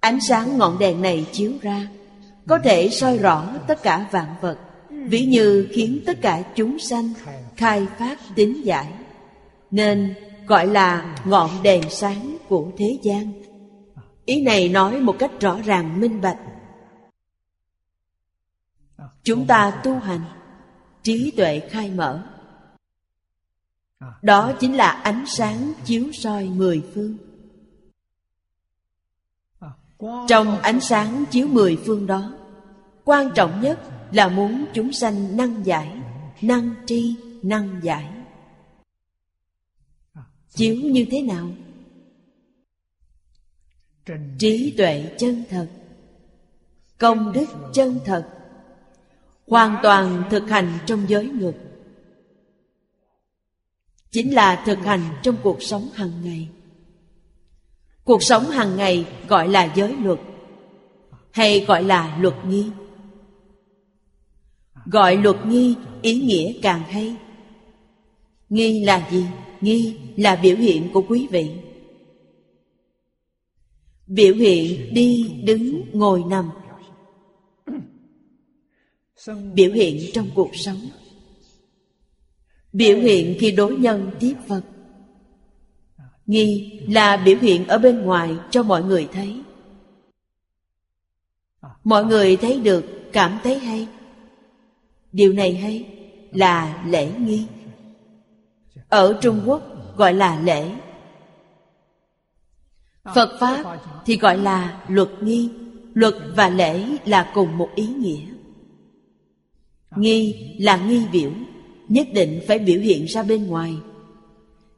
Ánh sáng ngọn đèn này chiếu ra. Có thể soi rõ tất cả vạn vật, Ví như khiến tất cả chúng sanh khai phát tính giải. Nên gọi là ngọn đèn sáng của thế gian. Ý này nói một cách rõ ràng, minh bạch. Chúng ta tu hành, Trí tuệ khai mở. Đó chính là ánh sáng chiếu soi mười phương. Trong ánh sáng chiếu mười phương đó Quan trọng nhất là muốn chúng sanh năng giải Năng tri, năng giải. Chiếu như thế nào? Trí tuệ chân thật Công đức chân thật Hoàn toàn thực hành trong giới luật Chính là thực hành trong cuộc sống hàng ngày. Cuộc sống hàng ngày gọi là giới luật Hay gọi là luật nghi. Gọi luật nghi ý nghĩa càng hay. Nghi là gì? Nghi là biểu hiện của quý vị. Biểu hiện đi, đứng, ngồi, nằm. Biểu hiện trong cuộc sống. Biểu hiện khi đối nhân tiếp vật. Nghi là biểu hiện ở bên ngoài cho mọi người thấy. Mọi người thấy được, cảm thấy hay. Điều này hay là lễ nghi. Ở Trung Quốc gọi là lễ. Phật Pháp thì gọi là luật nghi. Luật và lễ là cùng một ý nghĩa. Nghi là nghi biểu Nhất định phải biểu hiện ra bên ngoài.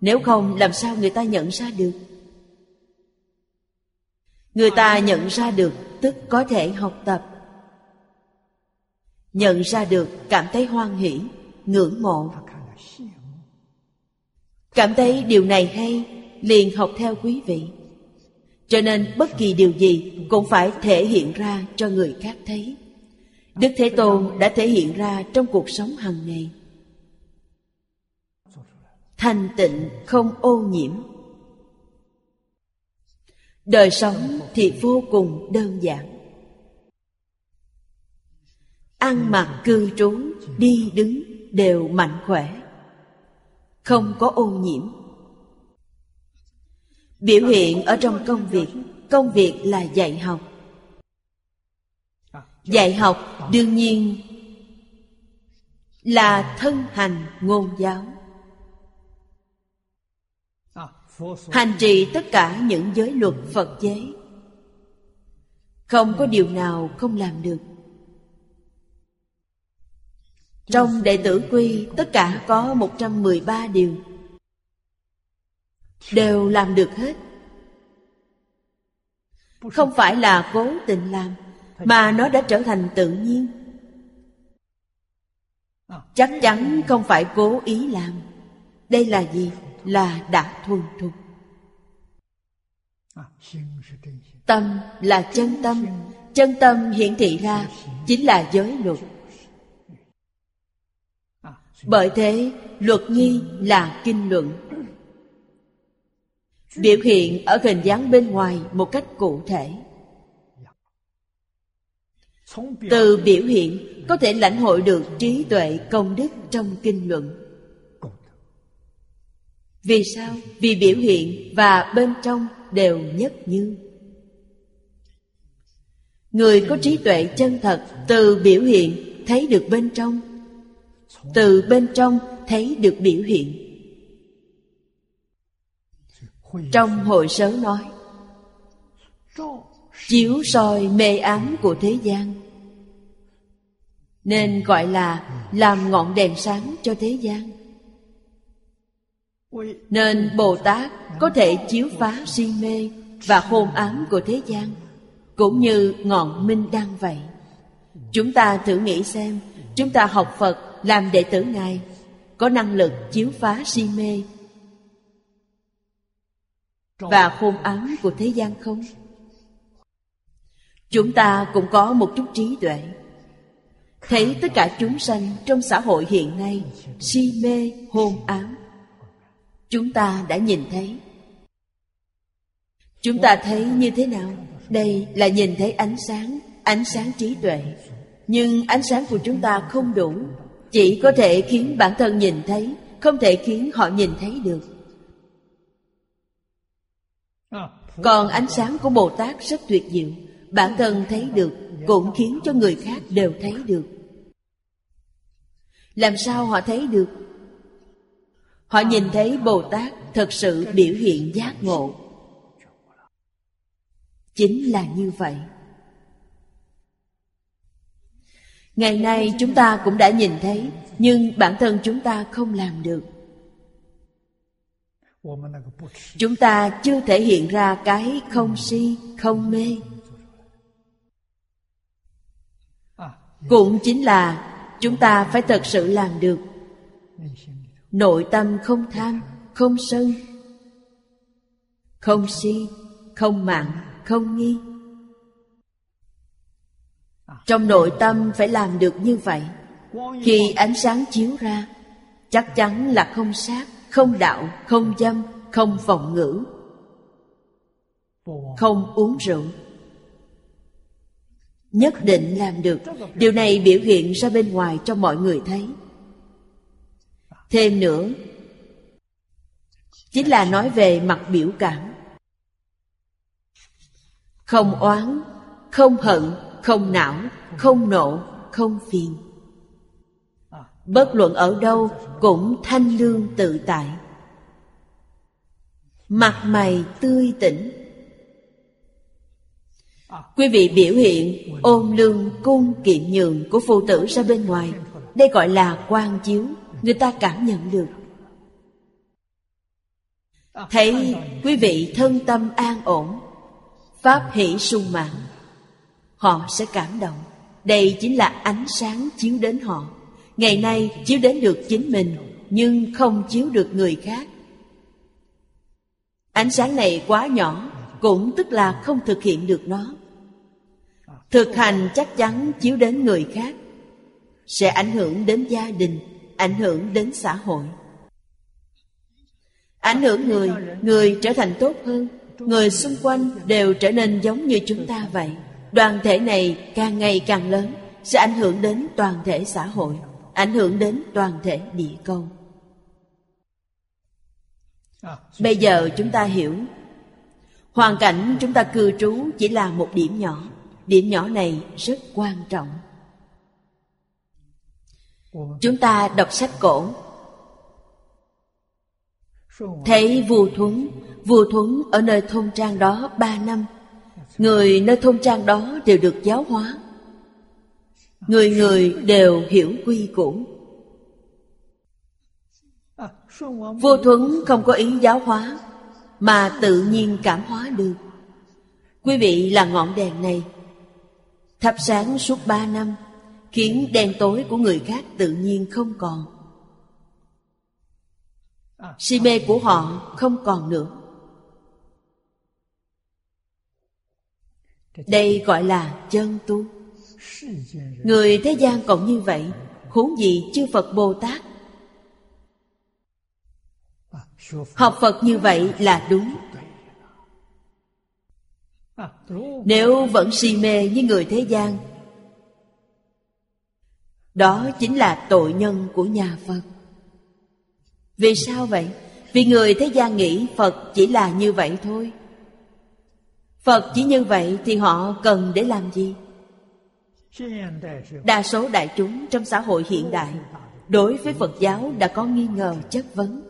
Nếu không, làm sao người ta nhận ra được? Người ta nhận ra được, Tức có thể học tập. Nhận ra được, cảm thấy hoan hỷ, Ngưỡng mộ. Cảm thấy điều này hay, Liền học theo quý vị. Cho nên bất kỳ điều gì Cũng phải thể hiện ra cho người khác thấy. Đức Thế Tôn đã thể hiện ra trong cuộc sống hàng ngày. Thanh tịnh không ô nhiễm. Đời sống thì vô cùng đơn giản. Ăn mặc cư trú, đi đứng đều mạnh khỏe. Không có ô nhiễm. Biểu hiện ở trong công việc Công việc là dạy học. Dạy học đương nhiên là thân hành ngôn giáo. Hành trì tất cả những giới luật Phật giới. Không có điều nào không làm được. Trong đệ tử quy, tất cả có 113 điều. Đều làm được hết. Không phải là cố tình làm, mà nó đã trở thành tự nhiên. Chắc chắn không phải cố ý làm. Đây là gì? Là đã thuần thục. Tâm là chân tâm chân tâm hiển thị ra chính là giới luật. Bởi thế luật nghi là kinh luận. Biểu hiện ở hình dáng bên ngoài một cách cụ thể. Từ biểu hiện có thể lãnh hội được trí tuệ công đức trong kinh luận vì sao? Vì biểu hiện và bên trong đều nhất như. Người có trí tuệ chân thật từ biểu hiện thấy được bên trong. Từ bên trong thấy được biểu hiện. Trong hội sớ nói, chiếu soi mê ám của thế gian, nên gọi là làm ngọn đèn sáng cho thế gian nên bồ tát có thể chiếu phá si mê và hôn ám của thế gian, cũng như ngọn minh đăng vậy. Chúng ta thử nghĩ xem, chúng ta học phật làm đệ tử ngài, có năng lực chiếu phá si mê và hôn ám của thế gian không? Chúng ta cũng có một chút trí tuệ. Thấy tất cả chúng sanh trong xã hội hiện nay si mê, hôn ám chúng ta đã nhìn thấy Chúng ta thấy như thế nào? Đây là nhìn thấy ánh sáng, ánh sáng trí tuệ. Nhưng ánh sáng của chúng ta không đủ, chỉ có thể khiến bản thân nhìn thấy, không thể khiến họ nhìn thấy được. Còn ánh sáng của Bồ Tát rất tuyệt diệu, bản thân thấy được cũng khiến cho người khác đều thấy được. Làm sao họ thấy được? Họ nhìn thấy Bồ Tát thật sự biểu hiện giác ngộ. Chính là như vậy. Ngày nay chúng ta cũng đã nhìn thấy, nhưng bản thân chúng ta không làm được. Chúng ta chưa thể hiện ra cái không si, không mê. Cũng chính là chúng ta phải thật sự làm được nội tâm không tham, không sân. Không si, không mạng không nghi. Trong nội tâm phải làm được như vậy. Khi ánh sáng chiếu ra, chắc chắn là không sát, không đạo, không dâm, không vọng ngữ. Không uống rượu. Nhất định làm được. Điều này biểu hiện ra bên ngoài cho mọi người thấy thêm nữa. Chính là nói về mặt biểu cảm. Không oán, không hận, không não, không nộ, không phiền. Bất luận ở đâu cũng thanh lương tự tại. Mặt mày tươi tỉnh. Quý vị biểu hiện ôm lương cung kiệm nhường của phụ tử ra bên ngoài. Đây gọi là quan chiếu người ta cảm nhận được. Thấy quý vị thân tâm an ổn, pháp hỷ sung mãn, họ sẽ cảm động. Đây chính là ánh sáng chiếu đến họ. Ngày nay chiếu đến được chính mình, nhưng không chiếu được người khác. Ánh sáng này quá nhỏ, cũng tức là không thực hiện được nó. Thực hành chắc chắn chiếu đến người khác, sẽ ảnh hưởng đến gia đình ảnh hưởng đến xã hội. Ảnh hưởng người người trở thành tốt hơn. Người xung quanh đều trở nên giống như chúng ta vậy. Đoàn thể này càng ngày càng lớn, sẽ ảnh hưởng đến toàn thể xã hội, ảnh hưởng đến toàn thể địa cầu. Bây giờ chúng ta hiểu. Hoàn cảnh chúng ta cư trú chỉ là một điểm nhỏ. Điểm nhỏ này rất quan trọng chúng ta đọc sách cổ. Thấy vua thuấn vua thuấn ở nơi thôn trang đó ba năm. Người nơi thôn trang đó đều được giáo hóa. Người người đều hiểu quy củ. Vua thuấn không có ý giáo hóa, mà tự nhiên cảm hóa được. Quý vị là ngọn đèn này. Thắp sáng suốt ba năm khiến đen tối của người khác tự nhiên không còn. Si mê của họ không còn nữa. Đây gọi là chân tu. Người thế gian còn như vậy, huống gì chư phật bồ tát? Học phật như vậy là đúng. Nếu vẫn si mê như người thế gian đó chính là tội nhân của nhà phật. Vì sao vậy? Vì người thế gian nghĩ phật chỉ là như vậy thôi. Phật chỉ như vậy thì họ cần để làm gì? Đa số đại chúng trong xã hội hiện đại, đối với phật giáo đã có nghi ngờ chất vấn.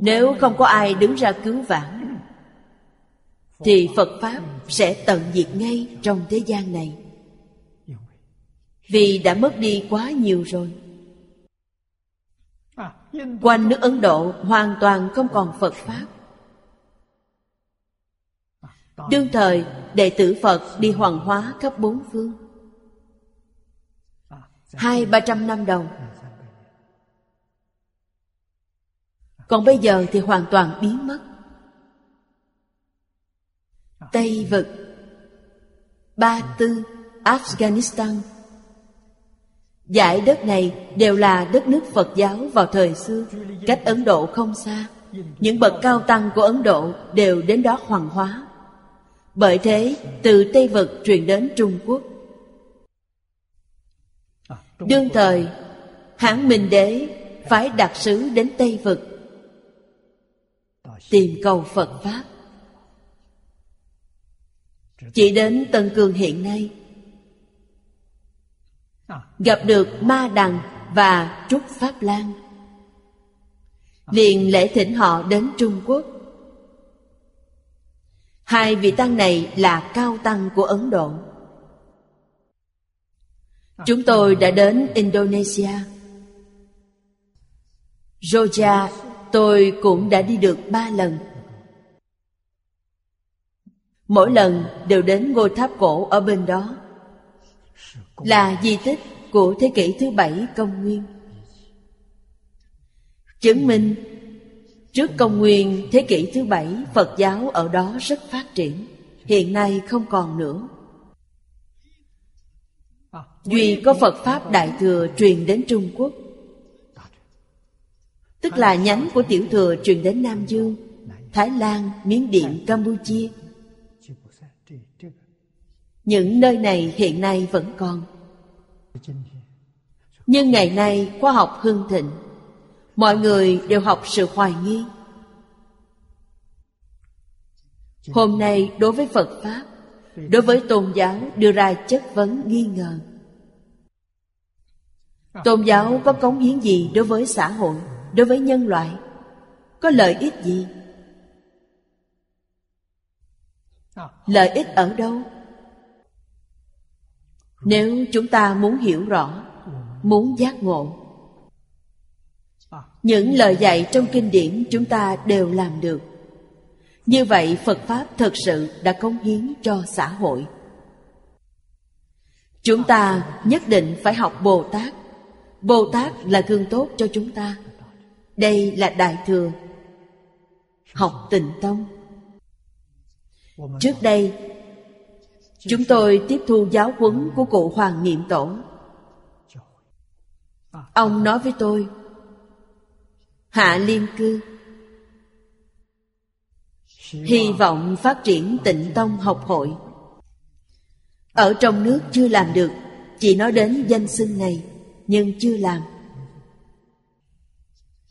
Nếu không có ai đứng ra cứu vãn, thì phật pháp sẽ tận diệt ngay trong thế gian này vì đã mất đi quá nhiều rồi. Quanh nước ấn độ hoàn toàn không còn phật pháp. Đương thời đệ tử phật đi hoàng hóa khắp bốn phương. Hai ba trăm năm đầu. Còn bây giờ thì hoàn toàn biến mất. Tây vực ba tư afghanistan Giải đất này đều là đất nước Phật giáo vào thời xưa, Cách Ấn Độ không xa. Những bậc cao tăng của ấn độ đều đến đó hoàng hóa. Bởi thế, từ tây vực truyền đến trung quốc. Đương thời, Hãng minh đế phải đặc sứ đến tây vực, tìm cầu phật pháp. Chỉ đến tân cương hiện nay gặp được ma đằng và trúc pháp lan liền lễ thỉnh họ đến trung quốc. Hai vị tăng này là cao tăng của ấn độ. Chúng tôi đã đến indonesia. Georgia, tôi cũng đã đi được ba lần. Mỗi lần đều đến ngôi tháp cổ ở bên đó là di tích của thế kỷ thứ bảy công nguyên. Chứng minh trước công nguyên thế kỷ thứ bảy, phật giáo ở đó rất phát triển, hiện nay không còn nữa. Duy có phật pháp đại thừa truyền đến trung quốc. Tức là nhánh của tiểu thừa truyền đến nam dương, thái lan, miến điện, campuchia những nơi này hiện nay vẫn còn. Nhưng ngày nay, khoa học hưng thịnh. Mọi người đều học sự hoài nghi. Hôm nay, đối với phật pháp, đối với tôn giáo đưa ra chất vấn nghi ngờ. Tôn giáo có cống hiến gì đối với xã hội, đối với nhân loại? Có lợi ích gì? Lợi ích ở đâu? Nếu chúng ta muốn hiểu rõ, muốn giác ngộ, những lời dạy trong kinh điển chúng ta đều làm được. Như vậy phật pháp thật sự đã cống hiến cho xã hội. Chúng ta nhất định phải học bồ tát. Bồ tát là gương tốt cho chúng ta. Đây là đại thừa. Học tịnh tông. Trước đây chúng tôi tiếp thu giáo huấn của cụ hoàng niệm tổ. Ông nói với tôi, hạ liên cư, hy vọng phát triển tịnh tông học hội. Ở trong nước chưa làm được, chỉ nói đến danh xưng này, nhưng chưa làm.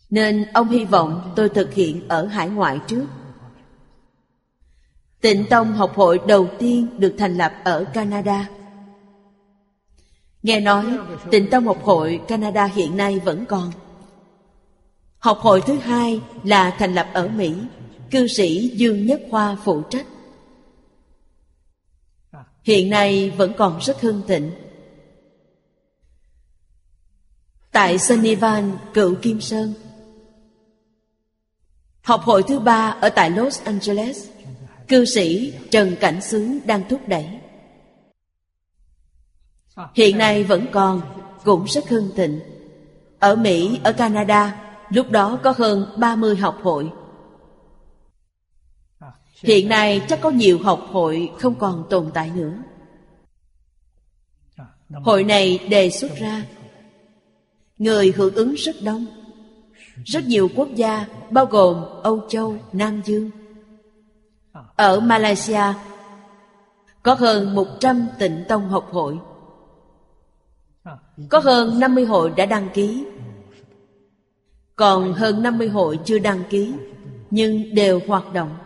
Nên ông hy vọng tôi thực hiện ở hải ngoại trước. Tịnh Tông học hội đầu tiên được thành lập ở Canada. Nghe nói Tịnh Tông học hội Canada hiện nay vẫn còn. Học hội thứ hai là thành lập ở Mỹ, cư sĩ Dương Nhất Hoa phụ trách. Hiện nay vẫn còn rất hưng thịnh. Tại Sunnyvale, cựu Kim Sơn. Học hội thứ ba ở tại Los Angeles cư sĩ Trần Cảnh xứ đang thúc đẩy. Hiện nay vẫn còn, cũng rất hưng thịnh. Ở Mỹ, ở Canada, lúc đó có hơn 30 học hội. Hiện nay chắc có nhiều học hội không còn tồn tại nữa. Hội này đề xuất ra Người hưởng ứng rất đông Rất nhiều quốc gia Bao gồm Âu Châu, Nam Dương ở Malaysia có hơn 100 tịnh tông học hội. Có hơn 50 hội đã đăng ký. Còn hơn 50 hội chưa đăng ký, nhưng đều hoạt động.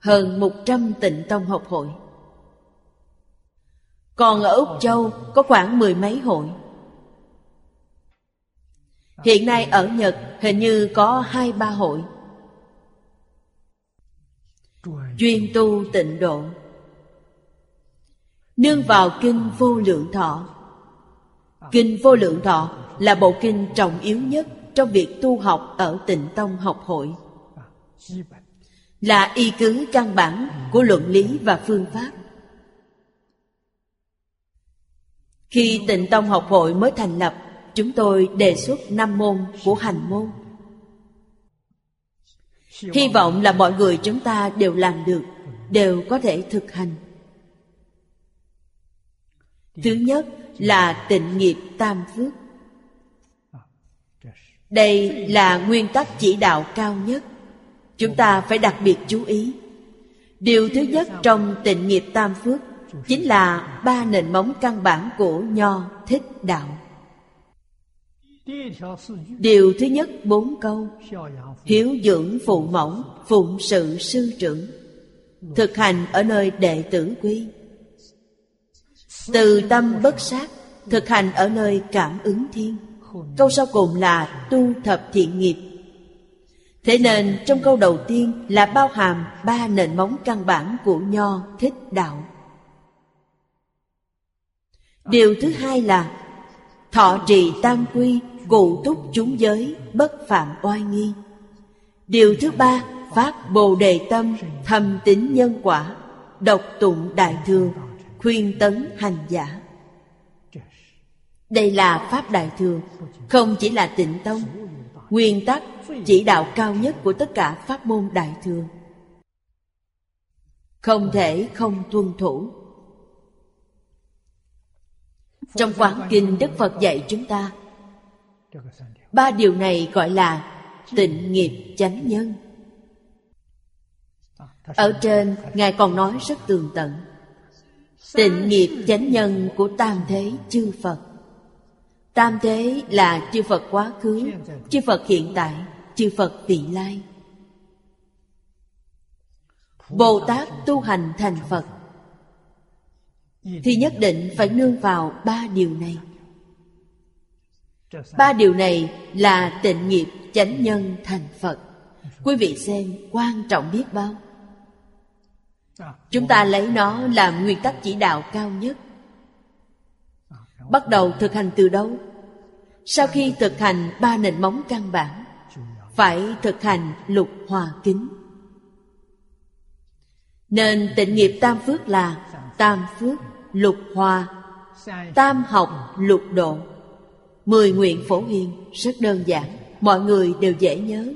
Hơn 100 tịnh tông học hội. Còn ở Úc Châu có khoảng mười mấy hội. Hiện nay ở Nhật hình như có hai ba hội chuyên tu tịnh độ. Nương vào kinh vô lượng thọ. Kinh vô lượng thọ là bộ kinh trọng yếu nhất trong việc tu học ở tịnh tông học hội. Là y cứ căn bản của luận lý và phương pháp. Khi tịnh tông học hội mới thành lập, chúng tôi đề xuất năm môn của hành môn hy vọng là mọi người chúng ta đều làm được, đều có thể thực hành. Thứ nhất là tịnh nghiệp tam phước. Đây là nguyên tắc chỉ đạo cao nhất. Chúng ta phải đặc biệt chú ý. Điều thứ nhất trong tịnh nghiệp tam phước Chính là ba nền móng căn bản của Nho Thích Đạo. Điều thứ nhất bốn câu. Hiếu dưỡng phụ mẫu Phụng sự sư trưởng. Thực hành ở nơi đệ tử quy. Từ tâm bất sát Thực hành ở nơi cảm ứng thiên. Câu sau cùng là tu thập thiện nghiệp. Thế nên trong câu đầu tiên là bao hàm ba nền móng căn bản của Nho thích đạo. Điều thứ hai là thọ trì tam quy, cụ túc chúng giới, bất phạm oai nghi. Điều thứ ba, phát bồ đề tâm, thầm tính nhân quả, độc tụng đại thừa, khuyên tấn hành giả. Đây là Pháp Đại Thừa, không chỉ là tịnh tông, nguyên tắc chỉ đạo cao nhất của tất cả pháp môn đại thừa không thể không tuân thủ trong quán kinh đức phật dạy chúng ta ba điều này gọi là tịnh nghiệp chánh nhân. Ở trên, ngài còn nói rất tường tận. Tịnh nghiệp chánh nhân của tam thế chư phật. Tam thế là chư phật quá khứ, chư phật hiện tại, chư Phật vị lai. Bồ Tát tu hành thành Phật. Thì nhất định phải nương vào ba điều này. Ba điều này là tịnh nghiệp chánh nhân thành Phật. Quý vị xem quan trọng biết bao. Chúng ta lấy nó làm nguyên tắc chỉ đạo cao nhất. Bắt đầu thực hành từ đâu? Sau khi thực hành ba nền móng căn bản phải thực hành lục hòa kính. Nên tịnh nghiệp tam phước là tam phước lục hòa tam học lục độ mười nguyện phổ hiền, rất đơn giản, mọi người đều dễ nhớ.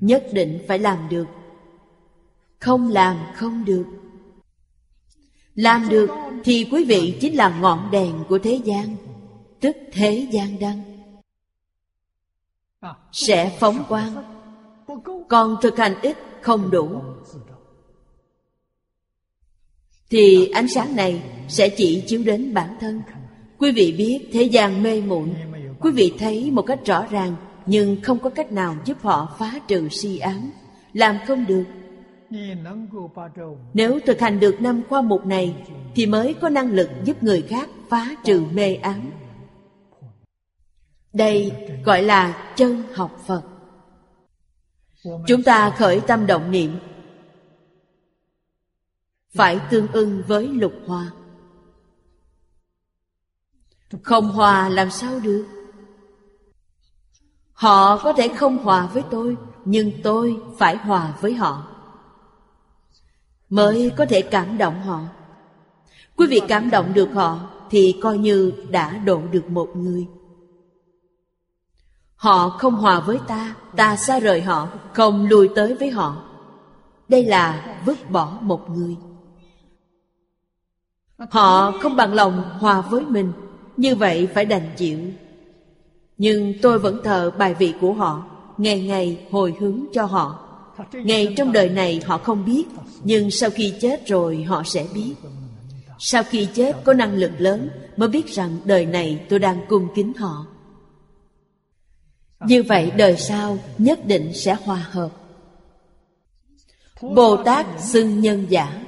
Nhất định phải làm được. Không làm không được. Làm được thì quý vị chính là ngọn đèn của thế gian, tức thế gian đăng. Sẽ phóng quang, còn thực hành ít không đủ. Thì ánh sáng này sẽ chỉ chiếu đến bản thân quý vị biết thế gian mê muội. Quý vị thấy một cách rõ ràng, nhưng không có cách nào giúp họ phá trừ si ám. Làm không được. Nếu thực hành được năm khoa mục này, thì mới có năng lực giúp người khác phá trừ mê ám. Đây gọi là chân học Phật. Chúng ta khởi tâm động niệm. Phải tương ưng với lục hoa. Không hòa làm sao được? Họ có thể không hòa với tôi, Nhưng tôi phải hòa với họ. Mới có thể cảm động họ. Quý vị cảm động được họ Thì coi như đã độ được một người. Họ không hòa với ta Ta xa rời họ, Không lùi tới với họ. Đây là vứt bỏ một người. Họ không bằng lòng hòa với mình. Như vậy phải đành chịu. Nhưng tôi vẫn thờ bài vị của họ, Ngày ngày hồi hướng cho họ. Ngày trong đời này họ không biết, Nhưng sau khi chết rồi họ sẽ biết. Sau khi chết có năng lực lớn Mới biết rằng đời này tôi đang cung kính họ. Như vậy đời sau nhất định sẽ hòa hợp. Bồ Tát xưng nhân giả.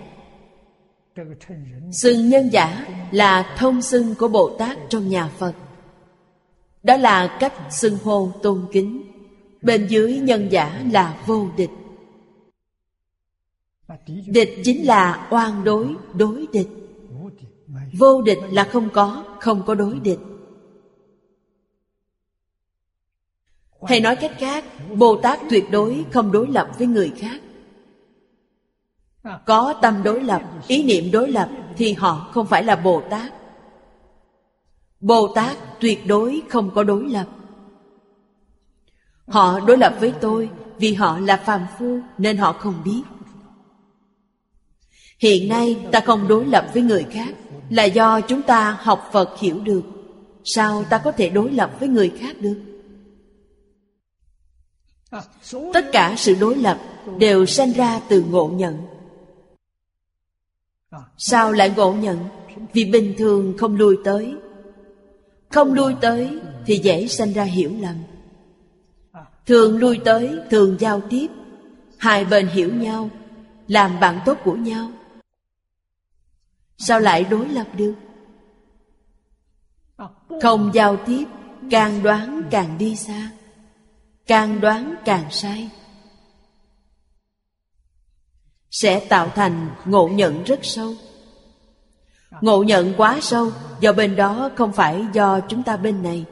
Xưng nhân giả là thông xưng của Bồ Tát trong nhà Phật. Đó là cách xưng hô tôn kính. Bên dưới nhân giả là vô địch. Địch chính là oan đối, đối địch. Vô địch là không có, không có đối địch. Hay nói cách khác bồ tát tuyệt đối không đối lập với người khác có tâm đối lập, ý niệm đối lập thì họ không phải là bồ tát bồ tát tuyệt đối không có đối lập họ đối lập với tôi vì họ là phàm phu nên họ không biết hiện nay ta không đối lập với người khác là do chúng ta học phật hiểu được Sao ta có thể đối lập với người khác được? Tất cả sự đối lập đều sanh ra từ ngộ nhận. Sao lại ngộ nhận? Vì bình thường không lui tới. Không lui tới thì dễ sanh ra hiểu lầm. Thường lui tới, thường giao tiếp, hai bên hiểu nhau, làm bạn tốt của nhau. Sao lại đối lập được? Không giao tiếp, càng đoán càng đi xa, càng đoán càng sai. Sẽ tạo thành ngộ nhận rất sâu. Ngộ nhận quá sâu, Do bên đó không phải do chúng ta bên này.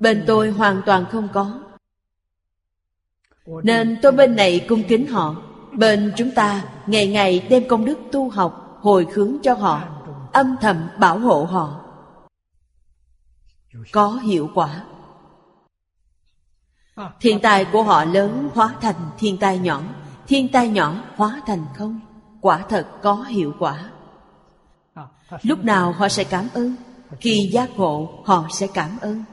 Bên tôi hoàn toàn không có. Nên tôi bên này cung kính họ. Bên chúng ta ngày ngày đem công đức tu học, Hồi hướng cho họ, Âm thầm bảo hộ họ. Có hiệu quả. Thiên tai của họ lớn hóa thành thiên tai nhỏ. Thiên tai nhỏ hóa thành không? Quả thật có hiệu quả. Lúc nào họ sẽ cảm ơn? Khi giác ngộ, họ sẽ cảm ơn.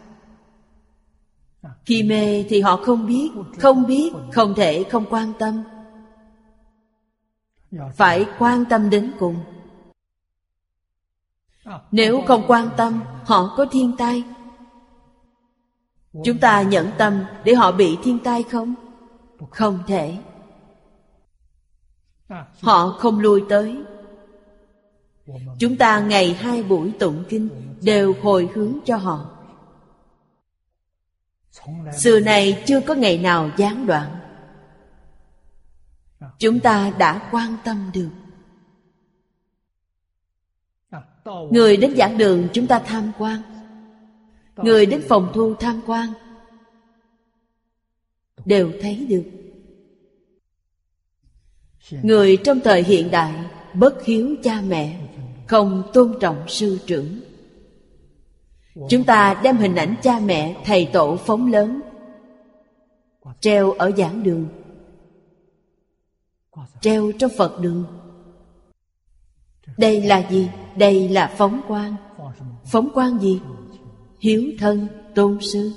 Khi mê thì họ không biết Không biết, không thể, không quan tâm. Phải quan tâm đến cùng. Nếu không quan tâm, Họ có thiên tai. Chúng ta nhẫn tâm Để họ bị thiên tai không? Không thể. Họ không lui tới. Chúng ta ngày hai buổi tụng kinh Đều hồi hướng cho họ. Xưa này chưa có ngày nào gián đoạn. Chúng ta đã quan tâm được. Người đến giảng đường chúng ta tham quan. Người đến phòng thu tham quan. Đều thấy được. Người trong thời hiện đại Bất hiếu cha mẹ Không tôn trọng sư trưởng Chúng ta đem hình ảnh cha mẹ Thầy tổ phóng lớn Treo ở giảng đường Treo trong Phật đường Đây là gì? Đây là phóng quang Phóng quang gì? Hiếu thân, tôn sư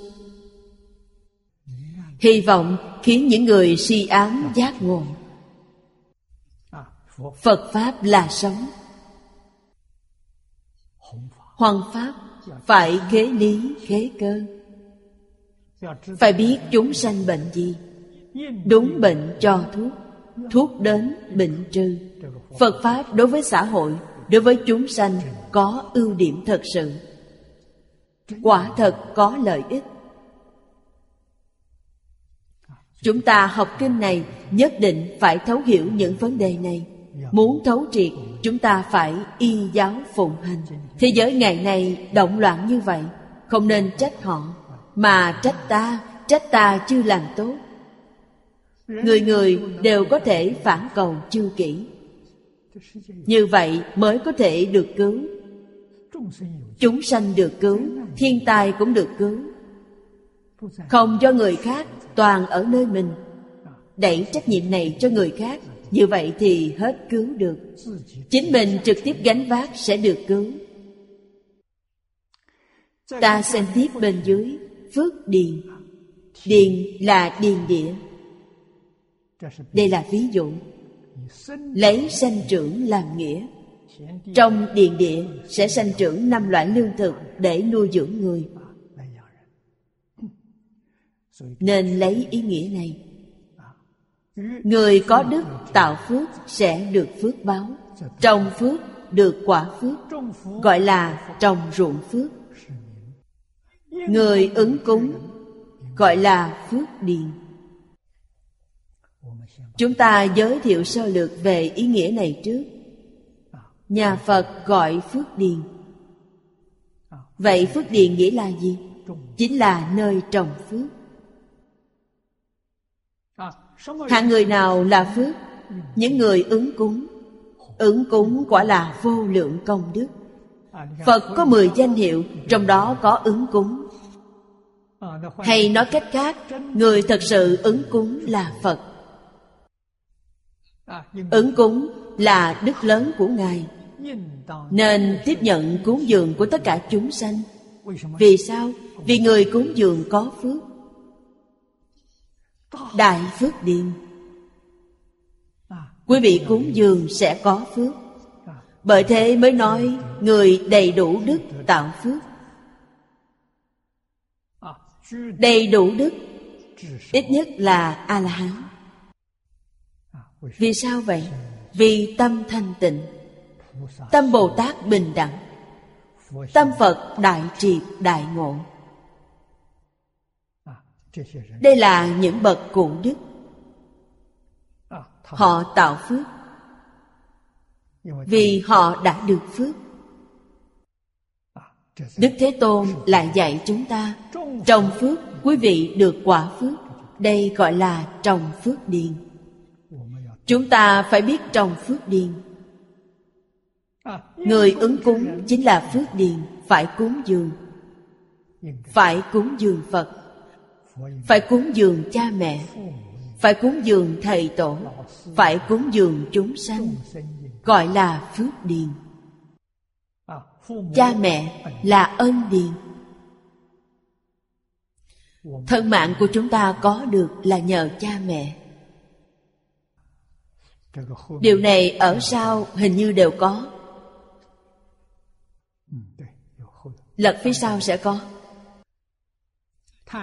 Hy vọng khiến những người si ám giác ngộ Phật Pháp là sống. Hoàng Pháp phải kế lý kế cơ. Phải biết chúng sanh bệnh gì? Đúng bệnh cho thuốc Thuốc đến bệnh trừ. Phật Pháp đối với xã hội, Đối với chúng sanh có ưu điểm thật sự. Quả thật có lợi ích. Chúng ta học kinh này nhất định phải thấu hiểu những vấn đề này. Muốn thấu triệt, Chúng ta phải y giáo phụng hành. Thế giới ngày nay động loạn như vậy, Không nên trách họ, Mà trách ta Trách ta chưa làm tốt. Người người đều có thể phản cầu chưa kỹ. Như vậy mới có thể được cứu. Chúng sanh được cứu, Thiên tai cũng được cứu. Không do người khác, Toàn ở nơi mình. Đẩy trách nhiệm này cho người khác như vậy thì hết cứu được. Chính mình trực tiếp gánh vác sẽ được cứu. Ta xem tiếp bên dưới. Phước điền. Điền là điền địa. Đây là ví dụ. Lấy sanh trưởng làm nghĩa. Trong điền địa sẽ sanh trưởng năm loại lương thực Để nuôi dưỡng người. Nên lấy ý nghĩa này. Người có đức tạo phước sẽ được phước báo. Trồng phước được quả phước, Gọi là trồng ruộng phước. Người ứng cúng Gọi là phước điền. Chúng ta giới thiệu sơ lược về ý nghĩa này trước. Nhà Phật gọi phước điền. Vậy phước điền nghĩa là gì? Chính là nơi trồng phước. Hạng người nào là phước, Những người ứng cúng. Ứng cúng quả là vô lượng công đức. Phật có mười danh hiệu, Trong đó có ứng cúng. Hay nói cách khác, Người thật sự ứng cúng là Phật. Ứng cúng là đức lớn của Ngài. Nên tiếp nhận cúng dường của tất cả chúng sanh. Vì sao? Vì người cúng dường có phước. Đại phước điền. Quý vị cúng dường sẽ có phước. Bởi thế mới nói, Người đầy đủ đức tạo phước. Đầy đủ đức, Ít nhất là A-la-hán. Vì sao vậy? Vì tâm thanh tịnh, Tâm Bồ Tát bình đẳng, Tâm Phật đại triệt đại ngộ. Đây là những bậc cụ đức. Họ tạo phước. Vì họ đã được phước. Đức Thế Tôn lại dạy chúng ta Trồng phước quý vị được quả phước. Đây gọi là trồng phước điền. Chúng ta phải biết trồng phước điền. Người ứng cúng chính là phước điền Phải cúng dường. Phải cúng dường Phật phải cúng dường cha mẹ, Phải cúng dường thầy tổ, Phải cúng dường chúng sanh, Gọi là phước điền. Cha mẹ là ân điền. Thân mạng của chúng ta có được là nhờ cha mẹ. Điều này ở sau hình như đều có. Lật phía sau sẽ có.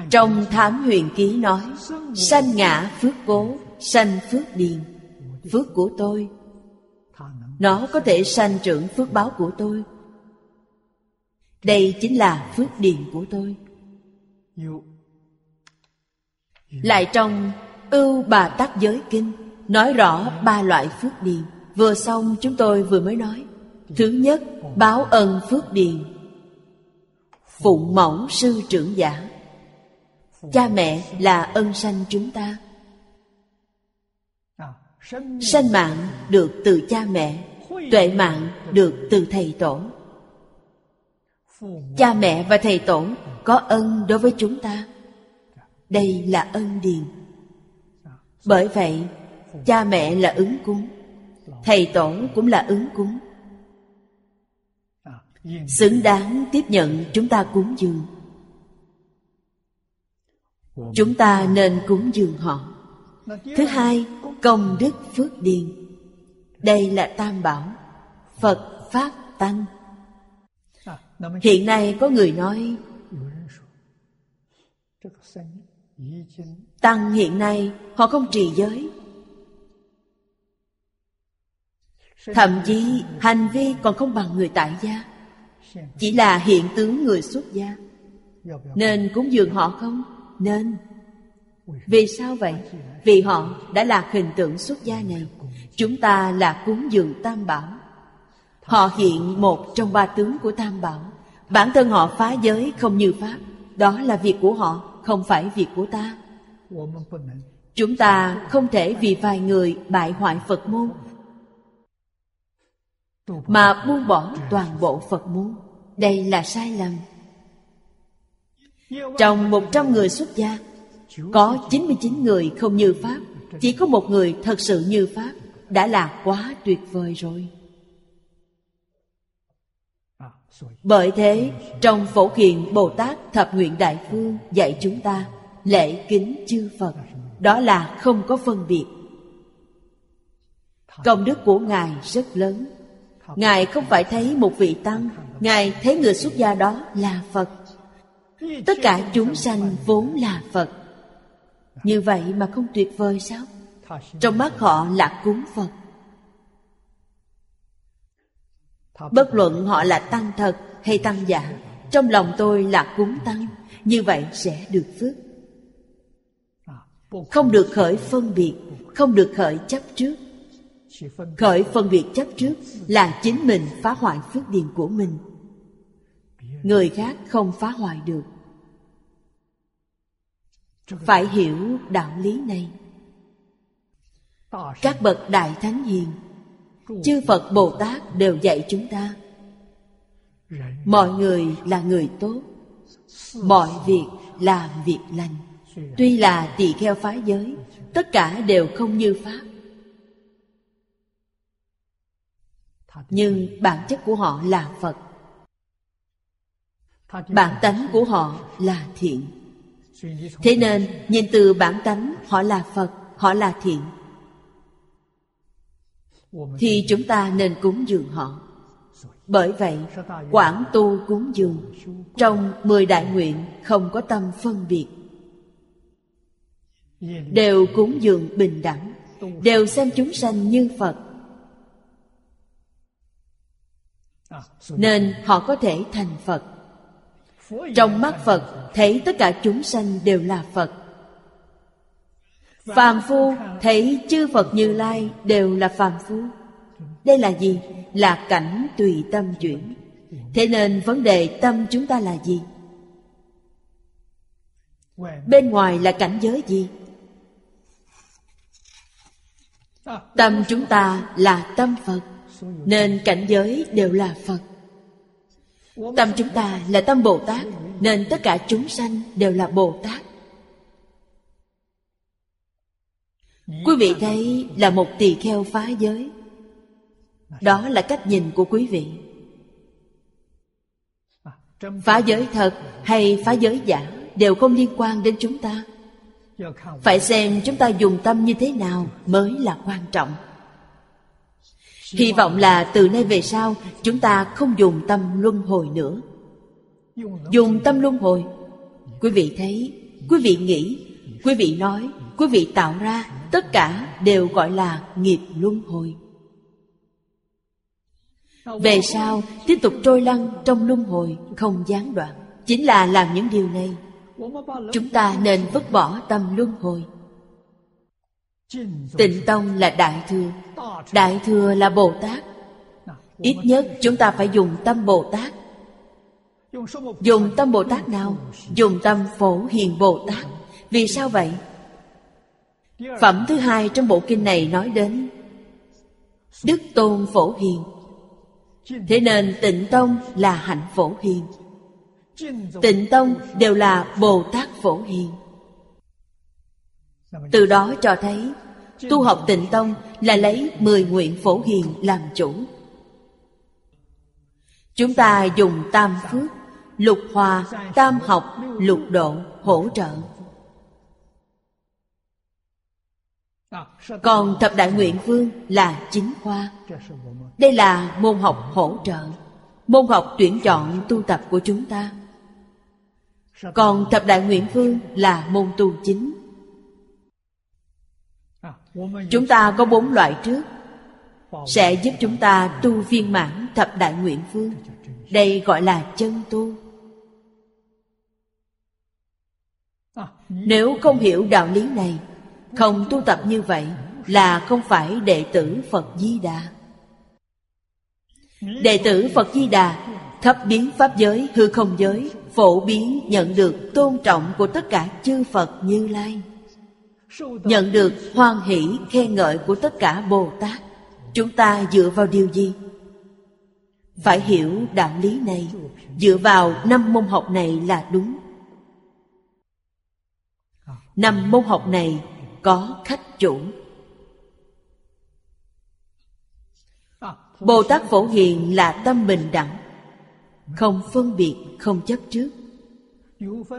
Trong thám huyền ký nói, Sanh ngã phước cố, Sanh phước điền, Phước của tôi. Nó có thể sanh trưởng phước báo của tôi. Đây chính là phước điền của tôi. Lại trong Ưu Bà Tắc Giới Kinh, Nói rõ ba loại phước điền. Vừa xong chúng tôi vừa mới nói, Thứ nhất, báo ân phước điền. Phụng mẫu sư trưởng giả. Cha mẹ là ân sanh chúng ta. Sanh mạng được từ cha mẹ, Tuệ mạng được từ thầy tổ. Cha mẹ và thầy tổ có ân đối với chúng ta. Đây là ân điền. Bởi vậy, Cha mẹ là ứng cúng, Thầy tổ cũng là ứng cúng. Xứng đáng tiếp nhận chúng ta cúng dường. Chúng ta nên cúng dường họ. Thứ hai, công đức phước điền. Đây là tam bảo Phật Pháp Tăng. Hiện nay có người nói Tăng hiện nay họ không trì giới. Thậm chí hành vi còn không bằng người tại gia. Chỉ là hiện tướng người xuất gia. Nên cúng dường họ không? Nên. Vì sao vậy? Vì họ đã là hình tượng xuất gia này. Chúng ta là cúng dường tam bảo. Họ hiện một trong ba tướng của tam bảo. Bản thân họ phá giới không như Pháp. Đó là việc của họ Không phải việc của ta. Chúng ta không thể vì vài người bại hoại Phật môn Mà buông bỏ toàn bộ Phật môn. Đây là sai lầm trong một trăm người xuất gia Có 99 người không như Pháp Chỉ có một người thật sự như Pháp Đã là quá tuyệt vời rồi Bởi thế, trong Phổ kiện Bồ Tát Thập Nguyện Đại Phương dạy chúng ta lễ kính chư Phật, đó là không có phân biệt. Công đức của Ngài rất lớn. Ngài không phải thấy một vị tăng, Ngài thấy người xuất gia đó là Phật. Tất cả chúng sanh vốn là Phật. Như vậy mà không tuyệt vời sao? Trong mắt họ là cúng Phật. Bất luận họ là tăng thật hay tăng giả, Trong lòng tôi là cúng tăng, Như vậy sẽ được phước Không được khởi phân biệt, Không được khởi chấp trước Khởi phân biệt chấp trước Là chính mình phá hoại phước điền của mình Người khác không phá hoại được. Phải hiểu đạo lý này. Các bậc đại thánh hiền, chư phật bồ tát đều dạy chúng ta. Mọi người là người tốt, mọi việc là việc lành. Tuy là tỳ kheo phá giới, tất cả đều không như pháp. Nhưng bản chất của họ là phật bản tánh của họ là thiện. Thế nên, nhìn từ bản tánh, họ là phật, họ là thiện. Thì chúng ta nên cúng dường họ. Bởi vậy, quảng tu cúng dường, trong mười đại nguyện không có tâm phân biệt. Đều cúng dường bình đẳng, đều xem chúng sanh như phật. Nên họ có thể thành phật trong mắt phật, thấy tất cả chúng sanh đều là phật. Phàm phu, thấy chư phật như lai đều là phàm phu. Đây là gì? Là cảnh tùy tâm chuyển. Thế nên vấn đề tâm chúng ta là gì? Bên ngoài là cảnh giới gì? Tâm chúng ta là tâm phật, nên cảnh giới đều là phật tâm chúng ta là tâm bồ tát, nên tất cả chúng sanh đều là bồ tát. Quý vị thấy là một tỳ kheo phá giới. Đó là cách nhìn của quý vị. Phá giới thật hay phá giới giả đều không liên quan đến chúng ta. Phải xem chúng ta dùng tâm như thế nào mới là quan trọng hy vọng là từ nay về sau, chúng ta không dùng tâm luân hồi nữa. Dùng tâm luân hồi. Quý vị thấy, quý vị nghĩ, quý vị nói, quý vị tạo ra, tất cả đều gọi là nghiệp luân hồi. Về sau, tiếp tục trôi lăn trong luân hồi, không gián đoạn. Chính là làm những điều này. Chúng ta nên vứt bỏ tâm luân hồi tịnh tông là đại thừa. Đại thừa là bồ tát. Ít nhất chúng ta phải dùng tâm bồ tát. Dùng tâm bồ tát nào? Dùng tâm phổ hiền bồ tát. Vì sao vậy? Phẩm thứ hai trong bộ kinh này nói đến đức tôn phổ hiền. Thế nên tịnh tông là hạnh phổ hiền. Tịnh tông đều là bồ tát phổ hiền. Từ đó cho thấy tu học tịnh tông là lấy mười nguyện phổ hiền làm chủ. Chúng ta dùng tam phước, lục hòa, tam học, lục độ hỗ trợ. Còn thập đại nguyện vương là chính khoa. Đây là môn học hỗ trợ, môn học tuyển chọn tu tập của chúng ta. Còn thập đại nguyện vương là môn tu chính chúng ta có bốn loại trước. Sẽ giúp chúng ta tu viên mãn thập đại nguyện vương. Đây gọi là chân tu. Nếu không hiểu đạo lý này, không tu tập như vậy là không phải đệ tử phật di đà. Đệ tử phật di đà thấp biến pháp giới, hư không giới, phổ biến nhận được tôn trọng của tất cả chư phật như lai nhận được hoan hỷ, khen ngợi của tất cả bồ tát, chúng ta dựa vào điều gì? Phải hiểu đạo lý này, dựa vào năm môn học này là đúng. Năm môn học này có khách chủ. Bồ tát phổ hiền là tâm bình đẳng, không phân biệt, không chấp trước.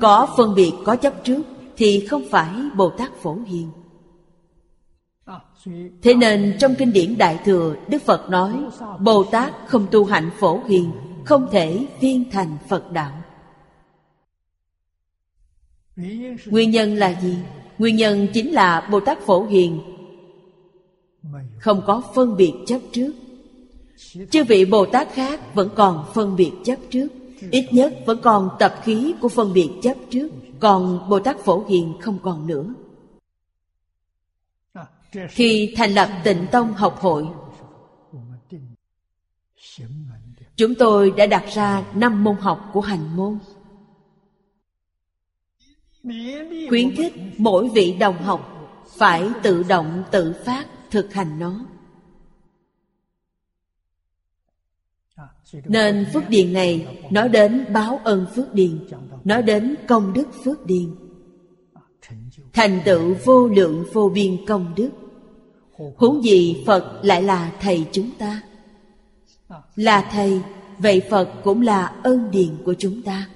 Có phân biệt, có chấp trước thì không phải bồ tát phổ hiền. Thế nên trong kinh điển đại thừa đức phật nói bồ tát không tu hạnh phổ hiền không thể viên thành phật đạo. Nguyên nhân là gì? Nguyên nhân chính là bồ tát phổ hiền không có phân biệt chấp trước. Chư vị bồ tát khác vẫn còn phân biệt chấp trước ít nhất vẫn còn tập khí của phân biệt chấp trước còn bồ tát phổ hiền không còn nữa. Khi thành lập tịnh tông học hội, chúng tôi đã đặt ra năm môn học của hành môn. Khuyến khích mỗi vị đồng học phải tự động tự phát thực hành nó. Nên phước điền này nói đến báo ân phước điền, nói đến công đức phước điền. Thành tựu vô lượng vô biên công đức. Huống gì phật lại là thầy chúng ta? Là Thầy, Vậy Phật cũng là ân điền của chúng ta.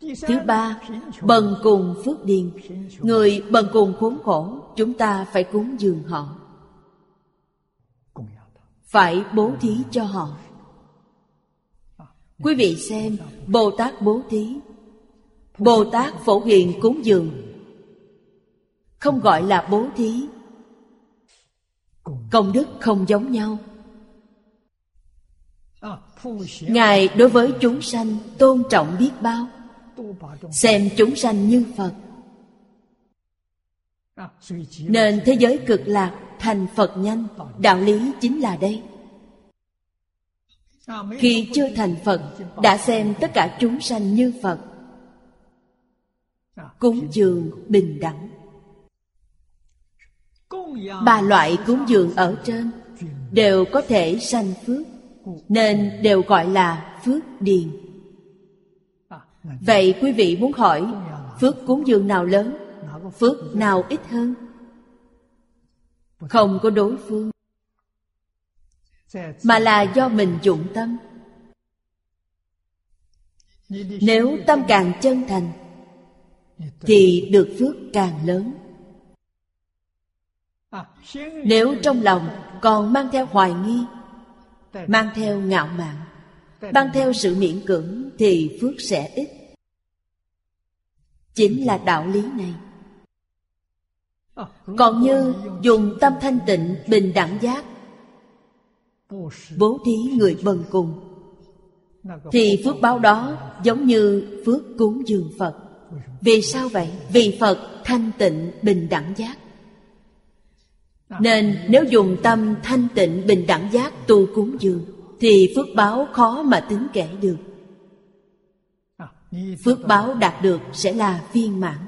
Thứ ba, Bần cùng phước điền. Người bần cùng khốn khổ, Chúng ta phải cúng dường họ. Phải bố thí cho họ. Quý vị xem, Bồ Tát bố thí. Bồ Tát phổ hiền cúng dường. Không gọi là bố thí. Công đức không giống nhau. Ngài đối với chúng sanh tôn trọng biết bao. Xem chúng sanh như Phật. Nên thế giới cực lạc thành Phật nhanh Đạo lý chính là đây. Khi chưa thành Phật, Đã xem tất cả chúng sanh như Phật. Cúng dường bình đẳng. Ba loại cúng dường ở trên Đều có thể sanh phước, Nên đều gọi là phước điền. Vậy quý vị muốn hỏi, Phước cúng dường nào lớn, Phước nào ít hơn? Không có đối phương, Mà là do mình dụng tâm. Nếu tâm càng chân thành, Thì được phước càng lớn. Nếu trong lòng còn mang theo hoài nghi, Mang theo ngạo mạn, Mang theo sự miễn cưỡng, Thì phước sẽ ít. Chính là đạo lý này. Còn như dùng tâm thanh tịnh bình đẳng giác, Bố thí người bần cùng, Thì phước báo đó giống như phước cúng dường Phật. Vì sao vậy? Vì Phật thanh tịnh bình đẳng giác. Nên nếu dùng tâm thanh tịnh bình đẳng giác tu cúng dường, Thì phước báo khó mà tính kể được. Phước báo đạt được sẽ là viên mãn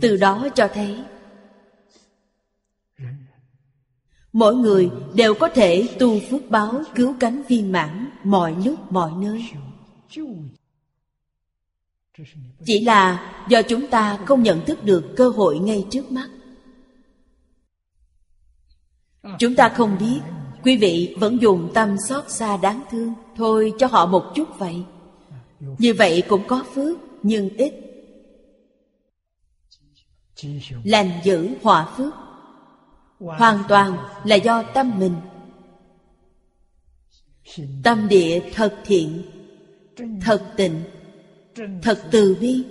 từ đó cho thấy, mỗi người đều có thể tu phước báo cứu cánh viên mãn mọi lúc mọi nơi. Chỉ là do chúng ta không nhận thức được cơ hội ngay trước mắt. Chúng ta không biết, quý vị vẫn dùng tâm xót xa đáng thương, thôi cho họ một chút vậy. Như vậy cũng có phước, nhưng ít lành giữ hòa phước. Hoàn toàn là do tâm mình. Tâm địa thật thiện, thật tịnh, thật từ bi,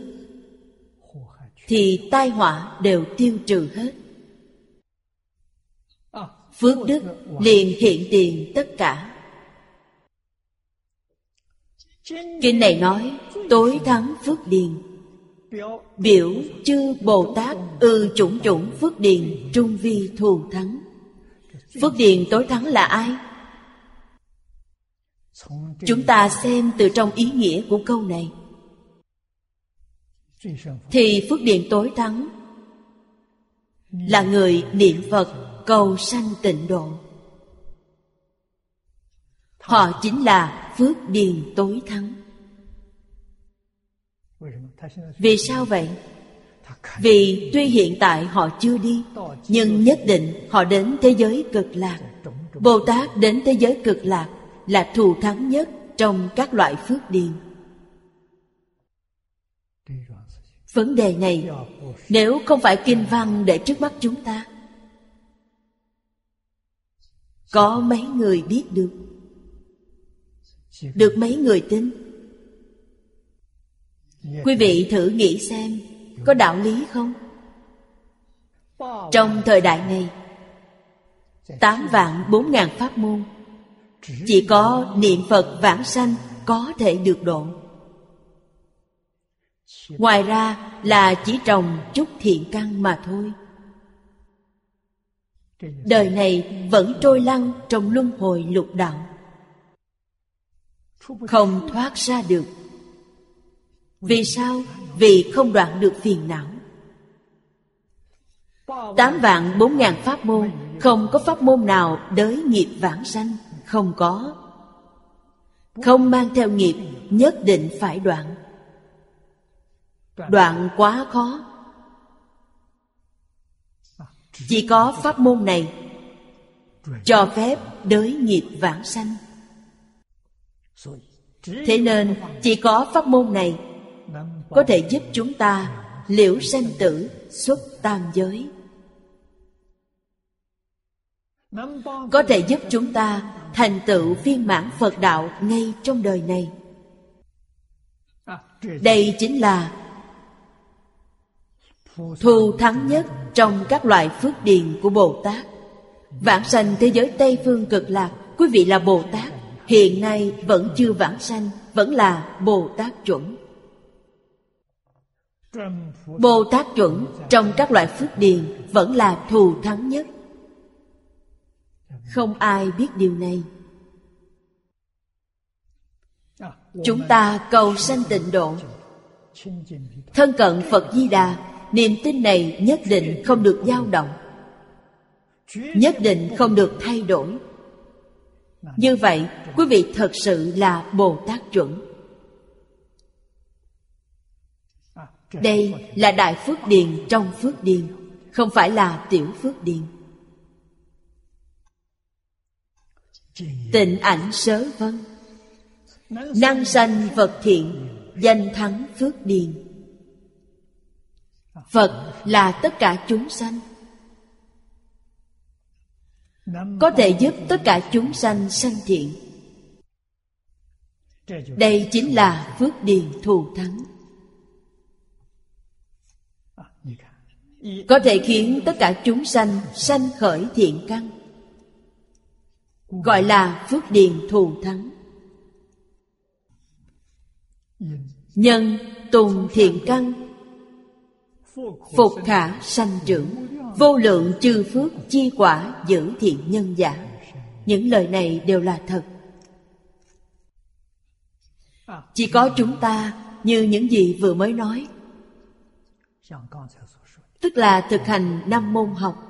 thì tai họa đều tiêu trừ hết. Phước đức liền hiện tiền tất cả. Kinh này nói, tối thắng phước điền. Biểu chư Bồ Tát ư chủng chủng phước điền, trung vi thù thắng. Phước điền tối thắng là ai? Chúng ta xem từ trong ý nghĩa của câu này. Thì phước điền tối thắng Là người niệm Phật cầu sanh tịnh độ. Họ chính là phước điền tối thắng. Vì sao vậy? Vì tuy hiện tại họ chưa đi, Nhưng nhất định họ đến thế giới cực lạc. Bồ Tát đến thế giới cực lạc Là thù thắng nhất trong các loại phước điền. Vấn đề này, Nếu không phải kinh văn để trước mắt chúng ta, Có mấy người biết được? Được mấy người tin? Quý vị thử nghĩ xem có đạo lý không? Trong thời đại này tám vạn bốn ngàn pháp môn chỉ có niệm phật vãng sanh có thể được độ. Ngoài ra là chỉ trồng chút thiện căn mà thôi. Đời này vẫn trôi lăn trong luân hồi lục đạo. Không thoát ra được vì sao? Vì không đoạn được phiền não. Tám vạn bốn ngàn pháp môn, không có pháp môn nào đới nghiệp vãng sanh, không có. Không mang theo nghiệp, nhất định phải đoạn. Đoạn quá khó. Chỉ có pháp môn này cho phép đới nghiệp vãng sanh. Thế nên chỉ có pháp môn này có thể giúp chúng ta liễu sanh tử xuất tam giới. Có thể giúp chúng ta thành tựu viên mãn phật đạo ngay trong đời này. Đây chính là thù thắng nhất trong các loại phước điền của bồ tát. Vãng sanh thế giới tây phương cực lạc, quý vị là bồ tát, hiện nay vẫn chưa vãng sanh, vẫn là bồ tát chuẩn bồ tát chuẩn trong các loại phước điền vẫn là thù thắng nhất. Không ai biết điều này. Chúng ta cầu sanh tịnh độ. Thân cận phật di đà, niềm tin này nhất định không được dao động. Nhất định không được thay đổi. Như vậy, quý vị thật sự là bồ tát chuẩn. Đây là đại phước điền trong phước điền, không phải là tiểu phước điền. Tịnh ảnh sớ vân, năng sanh vật thiện, danh thắng phước điền. Phật là tất cả chúng sanh. Có thể giúp tất cả chúng sanh sanh thiện. Đây chính là phước điền thù thắng. Có thể khiến tất cả chúng sanh sanh khởi thiện căn. Gọi là phước điền thù thắng. Nhân tùng thiện căn. Phục khả sanh trưởng. Vô lượng chư phước chi quả giữ thiện nhân giả. Những lời này đều là thật. Chỉ có chúng ta như những gì vừa mới nói tức là thực hành năm môn học.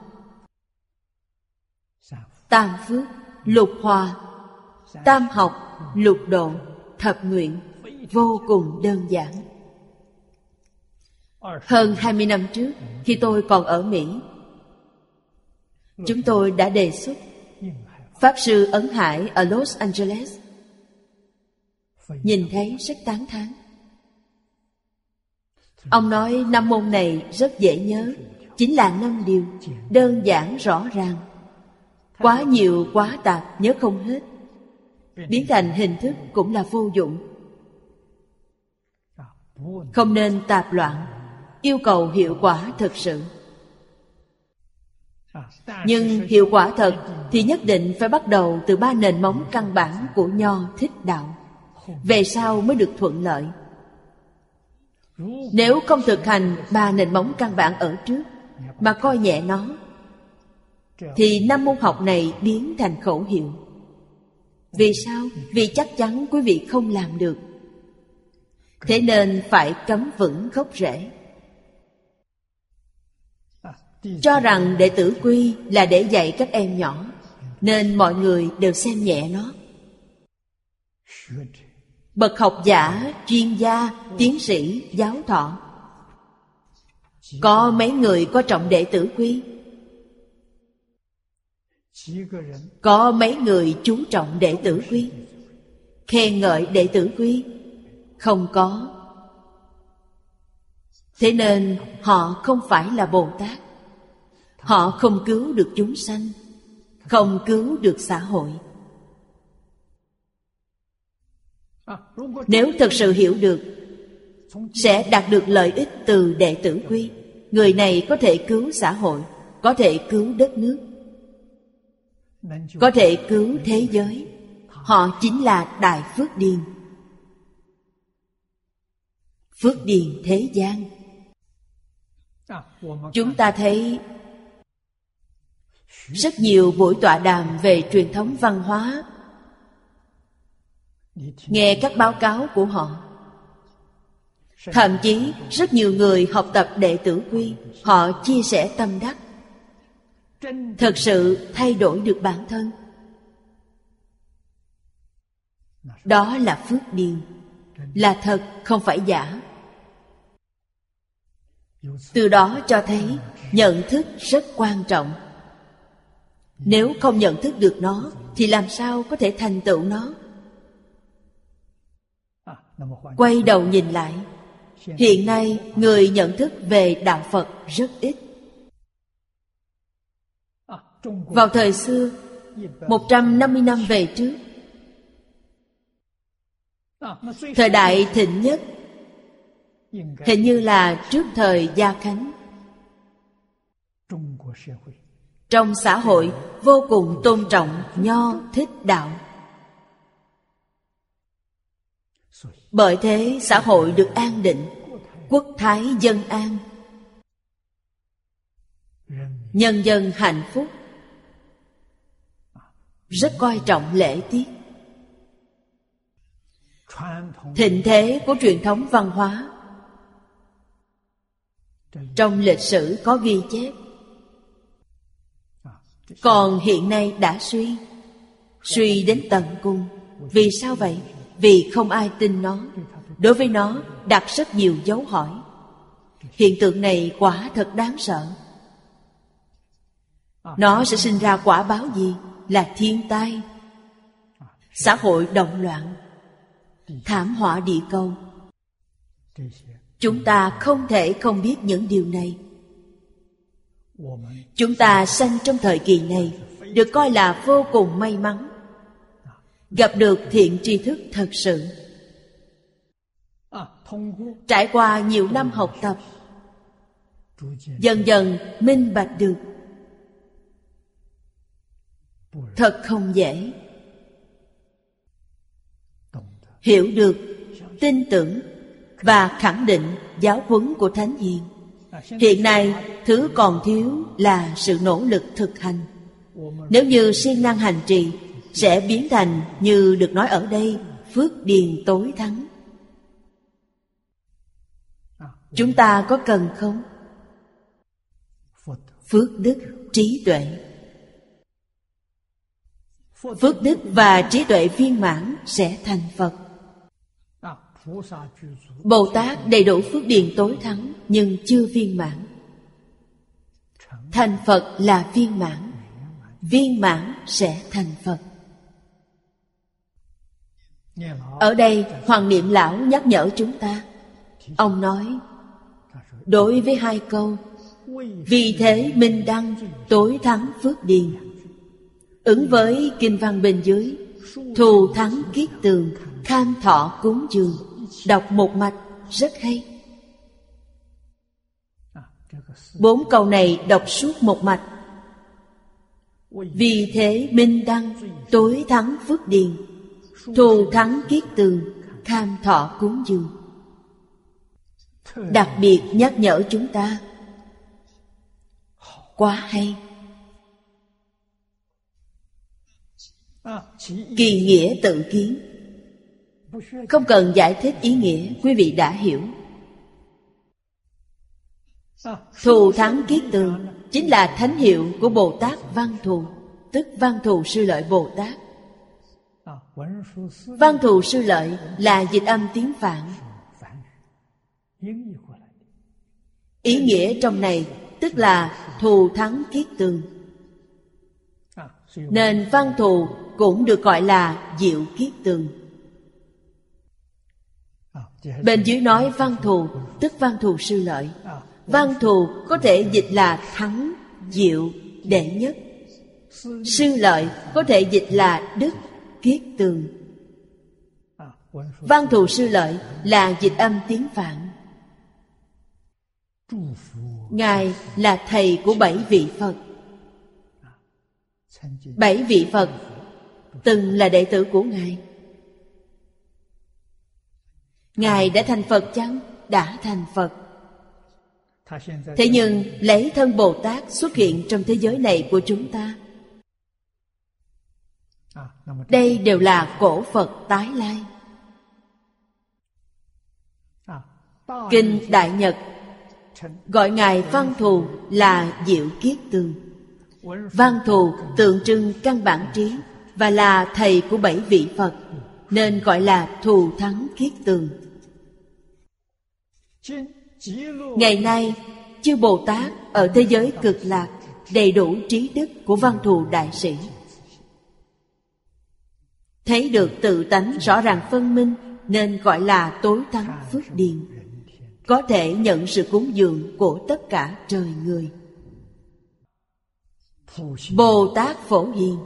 Tam phước, lục hòa. Tam học, lục độ, thập nguyện, vô cùng đơn giản. Hơn 20 năm trước, khi tôi còn ở Mỹ, chúng tôi đã đề xuất Pháp sư Ấn Hải ở Los Angeles. Nhìn thấy rất tán thán ông nói năm môn này rất dễ nhớ, chính là năm điều, đơn giản, rõ ràng. Quá nhiều, quá tạp, nhớ không hết. Biến thành hình thức cũng là vô dụng. Không nên tạp loạn, yêu cầu hiệu quả thực sự. Nhưng hiệu quả thật thì nhất định phải bắt đầu từ ba nền móng căn bản của nho thích đạo. Về sau mới được thuận lợi nếu không thực hành ba nền móng căn bản ở trước, mà coi nhẹ nó, thì năm môn học này biến thành khẩu hiệu. Vì sao? Vì chắc chắn quý vị không làm được. Thế nên phải cấm vững gốc rễ. Cho rằng đệ tử quy là để dạy các em nhỏ, nên mọi người đều xem nhẹ nó bậc học giả, chuyên gia, tiến sĩ, giáo thọ. Có mấy người có trọng đệ tử quy có mấy người chú trọng đệ tử quy khen ngợi đệ tử quy không có. Thế nên họ không phải là bồ tát. Họ không cứu được chúng sanh, không cứu được xã hội. Nếu thật sự hiểu được, sẽ đạt được lợi ích từ đệ tử quy. Người này có thể cứu xã hội, có thể cứu đất nước, có thể cứu thế giới. Họ chính là đại phước điền. Phước điền thế gian. Chúng ta thấy rất nhiều buổi tọa đàm về truyền thống văn hóa nghe các báo cáo của họ. Thậm chí, rất nhiều người học tập đệ tử quy, họ chia sẻ tâm đắc. Thật sự thay đổi được bản thân. Đó là phước điền. Là thật, không phải giả. Từ đó cho thấy, nhận thức rất quan trọng. Nếu không nhận thức được nó, Thì làm sao có thể thành tựu nó? Quay đầu nhìn lại, Hiện nay người nhận thức về Đạo Phật rất ít. Vào thời xưa 150 năm về trước, Thời đại thịnh nhất, Hình như là trước thời Gia Khánh. Trong xã hội, vô cùng tôn trọng Nho, thích đạo. Bởi thế xã hội được an định, Quốc thái dân an. Nhân dân hạnh phúc. Rất coi trọng lễ tiết. Thịnh thế của truyền thống văn hóa. Trong lịch sử có ghi chép. Còn hiện nay đã suy Suy đến tận cùng. Vì sao vậy? Vì không ai tin nó. Đối với nó đặt rất nhiều dấu hỏi. Hiện tượng này quả thật đáng sợ. Nó sẽ sinh ra quả báo gì? Là thiên tai. Xã hội động loạn. Thảm họa địa cầu. Chúng ta không thể không biết những điều này. Chúng ta sanh trong thời kỳ này, Được coi là vô cùng may mắn. Gặp được thiện tri thức thật sự. Trải qua nhiều năm học tập Dần dần minh bạch được. Thật không dễ. Hiểu được, tin tưởng Và khẳng định giáo huấn của Thánh Hiền. Hiện nay thứ còn thiếu là sự nỗ lực thực hành. Nếu như siêng năng hành trì sẽ biến thành như được nói ở đây Phước điền tối thắng. Chúng ta có cần không? Phước đức, trí tuệ. Phước đức và trí tuệ viên mãn sẽ thành Phật. Bồ Tát đầy đủ phước điền tối thắng Nhưng chưa viên mãn. Thành Phật là viên mãn. Viên mãn sẽ thành Phật. Ở đây, Hoàng Niệm Lão nhắc nhở chúng ta. Ông nói, Đối với hai câu, Vì thế Minh Đăng tối thắng phước điền. Ứng với kinh văn bên dưới, Thù thắng kiết tường, Kham thọ cúng dường. Đọc một mạch, rất hay. Bốn câu này đọc suốt một mạch. Vì thế Minh Đăng tối thắng phước điền. Thù thắng kiết tường tham thọ cúng dường. Đặc biệt nhắc nhở chúng ta, quá hay. Kỳ nghĩa tự kiến. Không cần giải thích ý nghĩa, quý vị đã hiểu. Thù thắng kiết tường chính là thánh hiệu của bồ tát văn thù, tức văn thù sư lợi bồ tát văn thù sư lợi là dịch âm tiếng phạn. Ý nghĩa trong này tức là thù thắng kiết tường Nên văn thù cũng được gọi là diệu kiết tường Bên dưới nói văn thù tức văn thù sư lợi. Văn thù có thể dịch là thắng, diệu, đệ nhất. Sư lợi có thể dịch là đức, kiết tường. Văn thù sư lợi là dịch âm tiếng Phạn. Ngài là thầy của bảy vị Phật. Bảy vị Phật từng là đệ tử của Ngài. Ngài đã thành Phật chăng? Đã thành Phật. Thế nhưng lấy thân Bồ Tát xuất hiện trong thế giới này của chúng ta đây đều là cổ Phật tái lai. Kinh Đại Nhật Gọi Ngài Văn Thù là Diệu Kiết Tường Văn Thù tượng trưng căn bản trí Và là thầy của bảy vị Phật, Nên gọi là Thù Thắng Kiết Tường Ngày nay, Chư Bồ Tát ở thế giới cực lạc đầy đủ trí đức của văn thù đại sĩ thấy được tự tánh rõ ràng phân minh, nên gọi là tối thắng phước điền. Có thể nhận sự cúng dường của tất cả trời người. Bồ tát phổ hiền.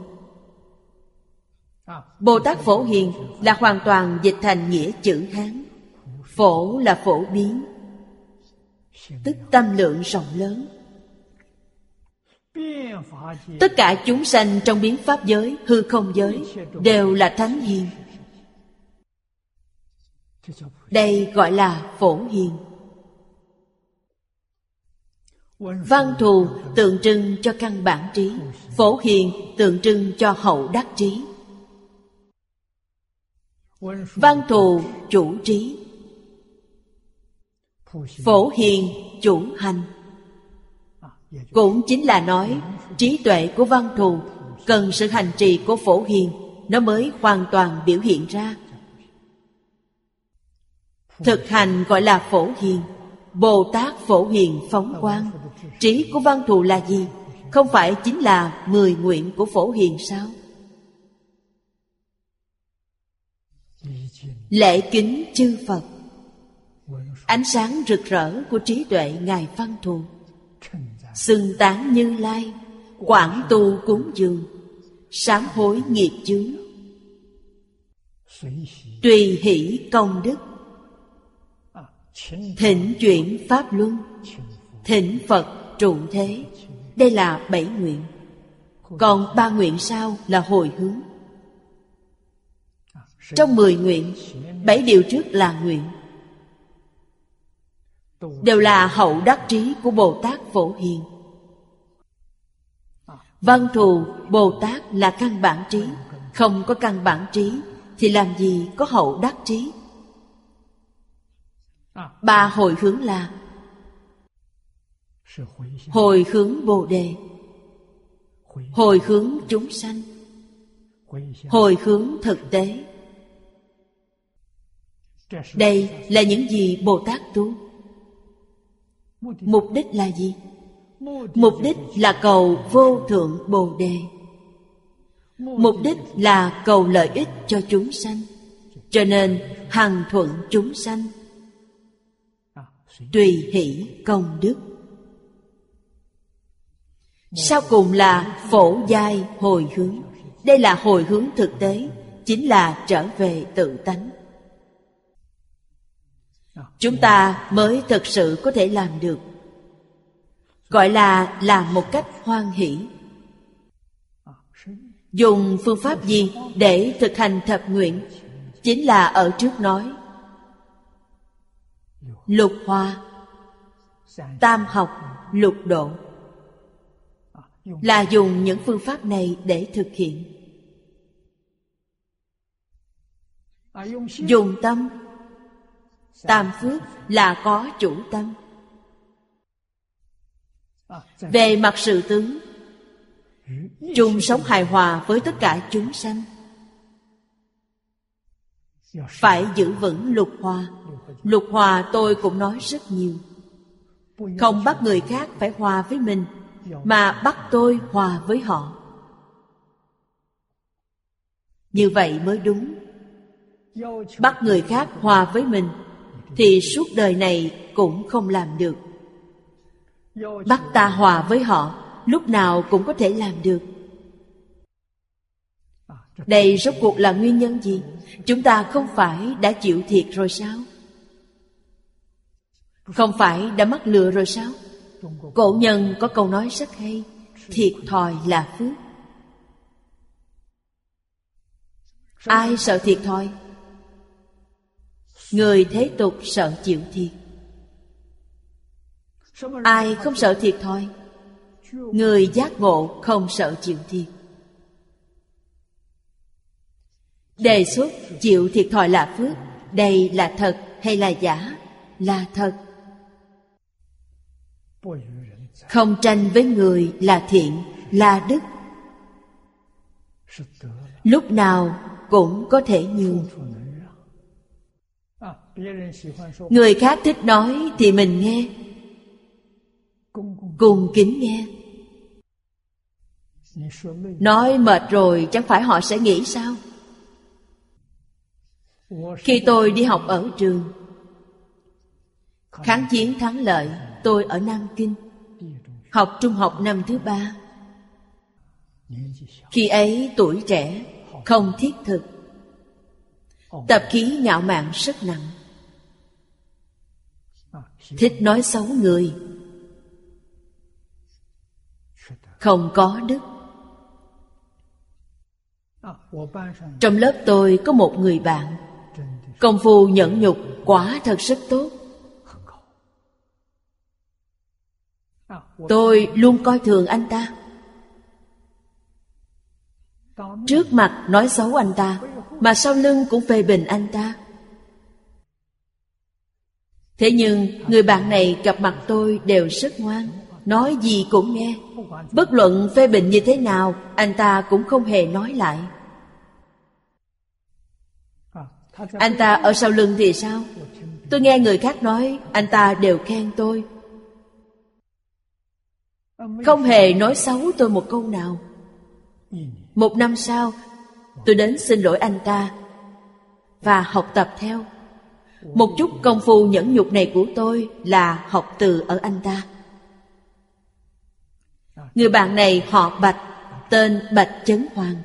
Bồ tát phổ hiền là hoàn toàn dịch thành nghĩa chữ hán. Phổ là phổ biến. Tức tâm lượng rộng lớn tất cả chúng sanh trong biến pháp giới, hư không giới, đều là thánh hiền. Đây gọi là phổ hiền. Văn thù tượng trưng cho căn bản trí, phổ hiền tượng trưng cho hậu đắc trí. Văn thù chủ trí. Phổ hiền chủ hành cũng chính là nói, trí tuệ của văn thù cần sự hành trì của phổ hiền, nó mới hoàn toàn biểu hiện ra. Thực hành gọi là phổ hiền, bồ tát phổ hiền phóng quang. Trí của văn thù là gì? Không phải chính là mười nguyện của phổ hiền sao? Lễ kính chư phật. Ánh sáng rực rỡ của trí tuệ ngài văn thù xưng tán như lai, quảng tu cúng dường, sám hối nghiệp chướng. Tùy hỷ công đức, thỉnh chuyển pháp luân, thỉnh phật trụ thế. Đây là bảy nguyện. Còn ba nguyện sau là hồi hướng. Trong mười nguyện, bảy điều trước là nguyện đều là hậu đắc trí của bồ tát phổ hiền. Văn thù bồ tát là căn bản trí, không có căn bản trí thì làm gì có hậu đắc trí? Ba hồi hướng là hồi hướng bồ đề. Hồi hướng chúng sanh. Hồi hướng thực tế. Đây là những gì bồ tát tu mục đích là gì? Mục đích là cầu vô thượng bồ đề. Mục đích là cầu lợi ích cho chúng sanh. Cho nên, hằng thuận chúng sanh. Tùy hỷ công đức. Sau cùng là phổ giai hồi hướng. Đây là hồi hướng thực tế, chính là trở về tự tánh chúng ta mới thực sự có thể làm được. Gọi là làm một cách hoan hỷ. Dùng phương pháp gì để thực hành thập nguyện chính là ở trước nói. Lục hoa, tam học, lục độ. Là dùng những phương pháp này để thực hiện. Dùng tâm tam phước là có chủ tâm. Về mặt sự tướng, chung sống hài hòa với tất cả chúng sanh, phải giữ vững lục hòa. Lục hòa tôi cũng nói rất nhiều. Không bắt người khác phải hòa với mình, mà bắt tôi hòa với họ. Như vậy mới đúng. Bắt người khác hòa với mình thì suốt đời này cũng không làm được. Bắt ta hòa với họ, lúc nào cũng có thể làm được. Đây rốt cuộc là nguyên nhân gì? Chúng ta không phải đã chịu thiệt rồi sao? Không phải đã mắc lừa rồi sao? Cổ nhân có câu nói rất hay, thiệt thòi là phước. Ai sợ thiệt thòi? Người thế tục sợ chịu thiệt. Ai không sợ thiệt thôi, người giác ngộ không sợ chịu thiệt. Đề xuất chịu thiệt thòi là phước. Đây là thật hay là giả? Là thật. Không tranh với người là thiện là đức. Lúc nào cũng có thể nhường người khác thích nói thì mình nghe. Cùng kính nghe. Nói mệt rồi chẳng phải họ sẽ nghĩ sao? Khi tôi đi học ở trường, Kháng chiến thắng lợi, Tôi ở Nam Kinh, Học trung học năm thứ ba. Khi ấy tuổi trẻ, Không thiết thực, Tập khí ngạo mạn rất nặng. Thích nói xấu người. Không có đức. Trong lớp tôi có một người bạn. Công phu nhẫn nhục quả thật rất tốt. Tôi luôn coi thường anh ta. Trước mặt nói xấu anh ta, Mà sau lưng cũng phê bình anh ta. Thế nhưng, người bạn này gặp mặt tôi đều rất ngoan, Nói gì cũng nghe. Bất luận phê bình như thế nào, Anh ta cũng không hề nói lại. Anh ta ở sau lưng thì sao? Tôi nghe người khác nói, Anh ta đều khen tôi. Không hề nói xấu tôi một câu nào. Một năm sau, Tôi đến xin lỗi anh ta Và học tập theo. Một chút công phu nhẫn nhục này của tôi Là học từ ở anh ta. Người bạn này họ Bạch, Tên Bạch Chấn Hoàng.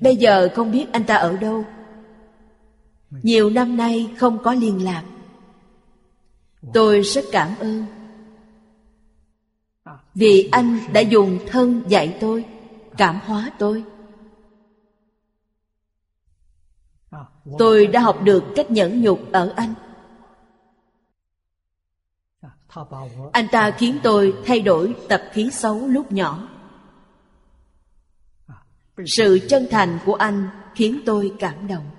Bây giờ không biết anh ta ở đâu. Nhiều năm nay không có liên lạc. Tôi rất cảm ơn. Vì anh đã dùng thân dạy tôi, Cảm hóa tôi. Tôi đã học được cách nhẫn nhục ở anh. Anh ta khiến tôi thay đổi tập khí xấu lúc nhỏ. Sự chân thành của anh khiến tôi cảm động.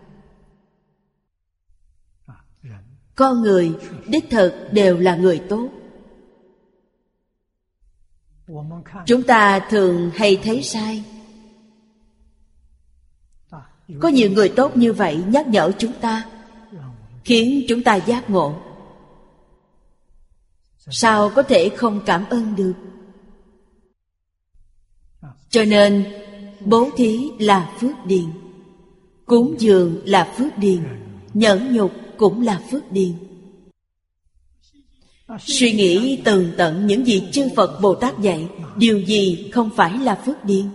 Con người, đích thực đều là người tốt. Chúng ta thường hay thấy sai. Có nhiều người tốt như vậy nhắc nhở chúng ta, Khiến chúng ta giác ngộ. Sao có thể không cảm ơn được? Cho nên, bố thí là phước điền, cúng dường là phước điền, nhẫn nhục cũng là phước điền. Suy nghĩ tường tận những gì chư phật bồ tát dạy, điều gì không phải là phước điền?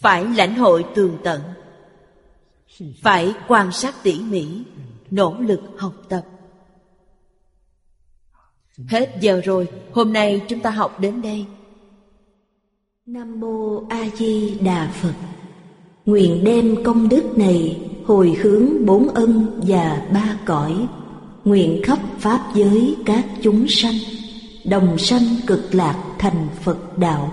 Phải lãnh hội tường tận. Phải quan sát tỉ mỉ nỗ lực học tập. Hết giờ rồi, hôm nay chúng ta học đến đây. Nam Mô A Di Đà Phật. Nguyện đem công đức này hồi hướng bốn ân và ba cõi. Nguyện khắp Pháp giới các chúng sanh Đồng sanh cực lạc thành Phật đạo.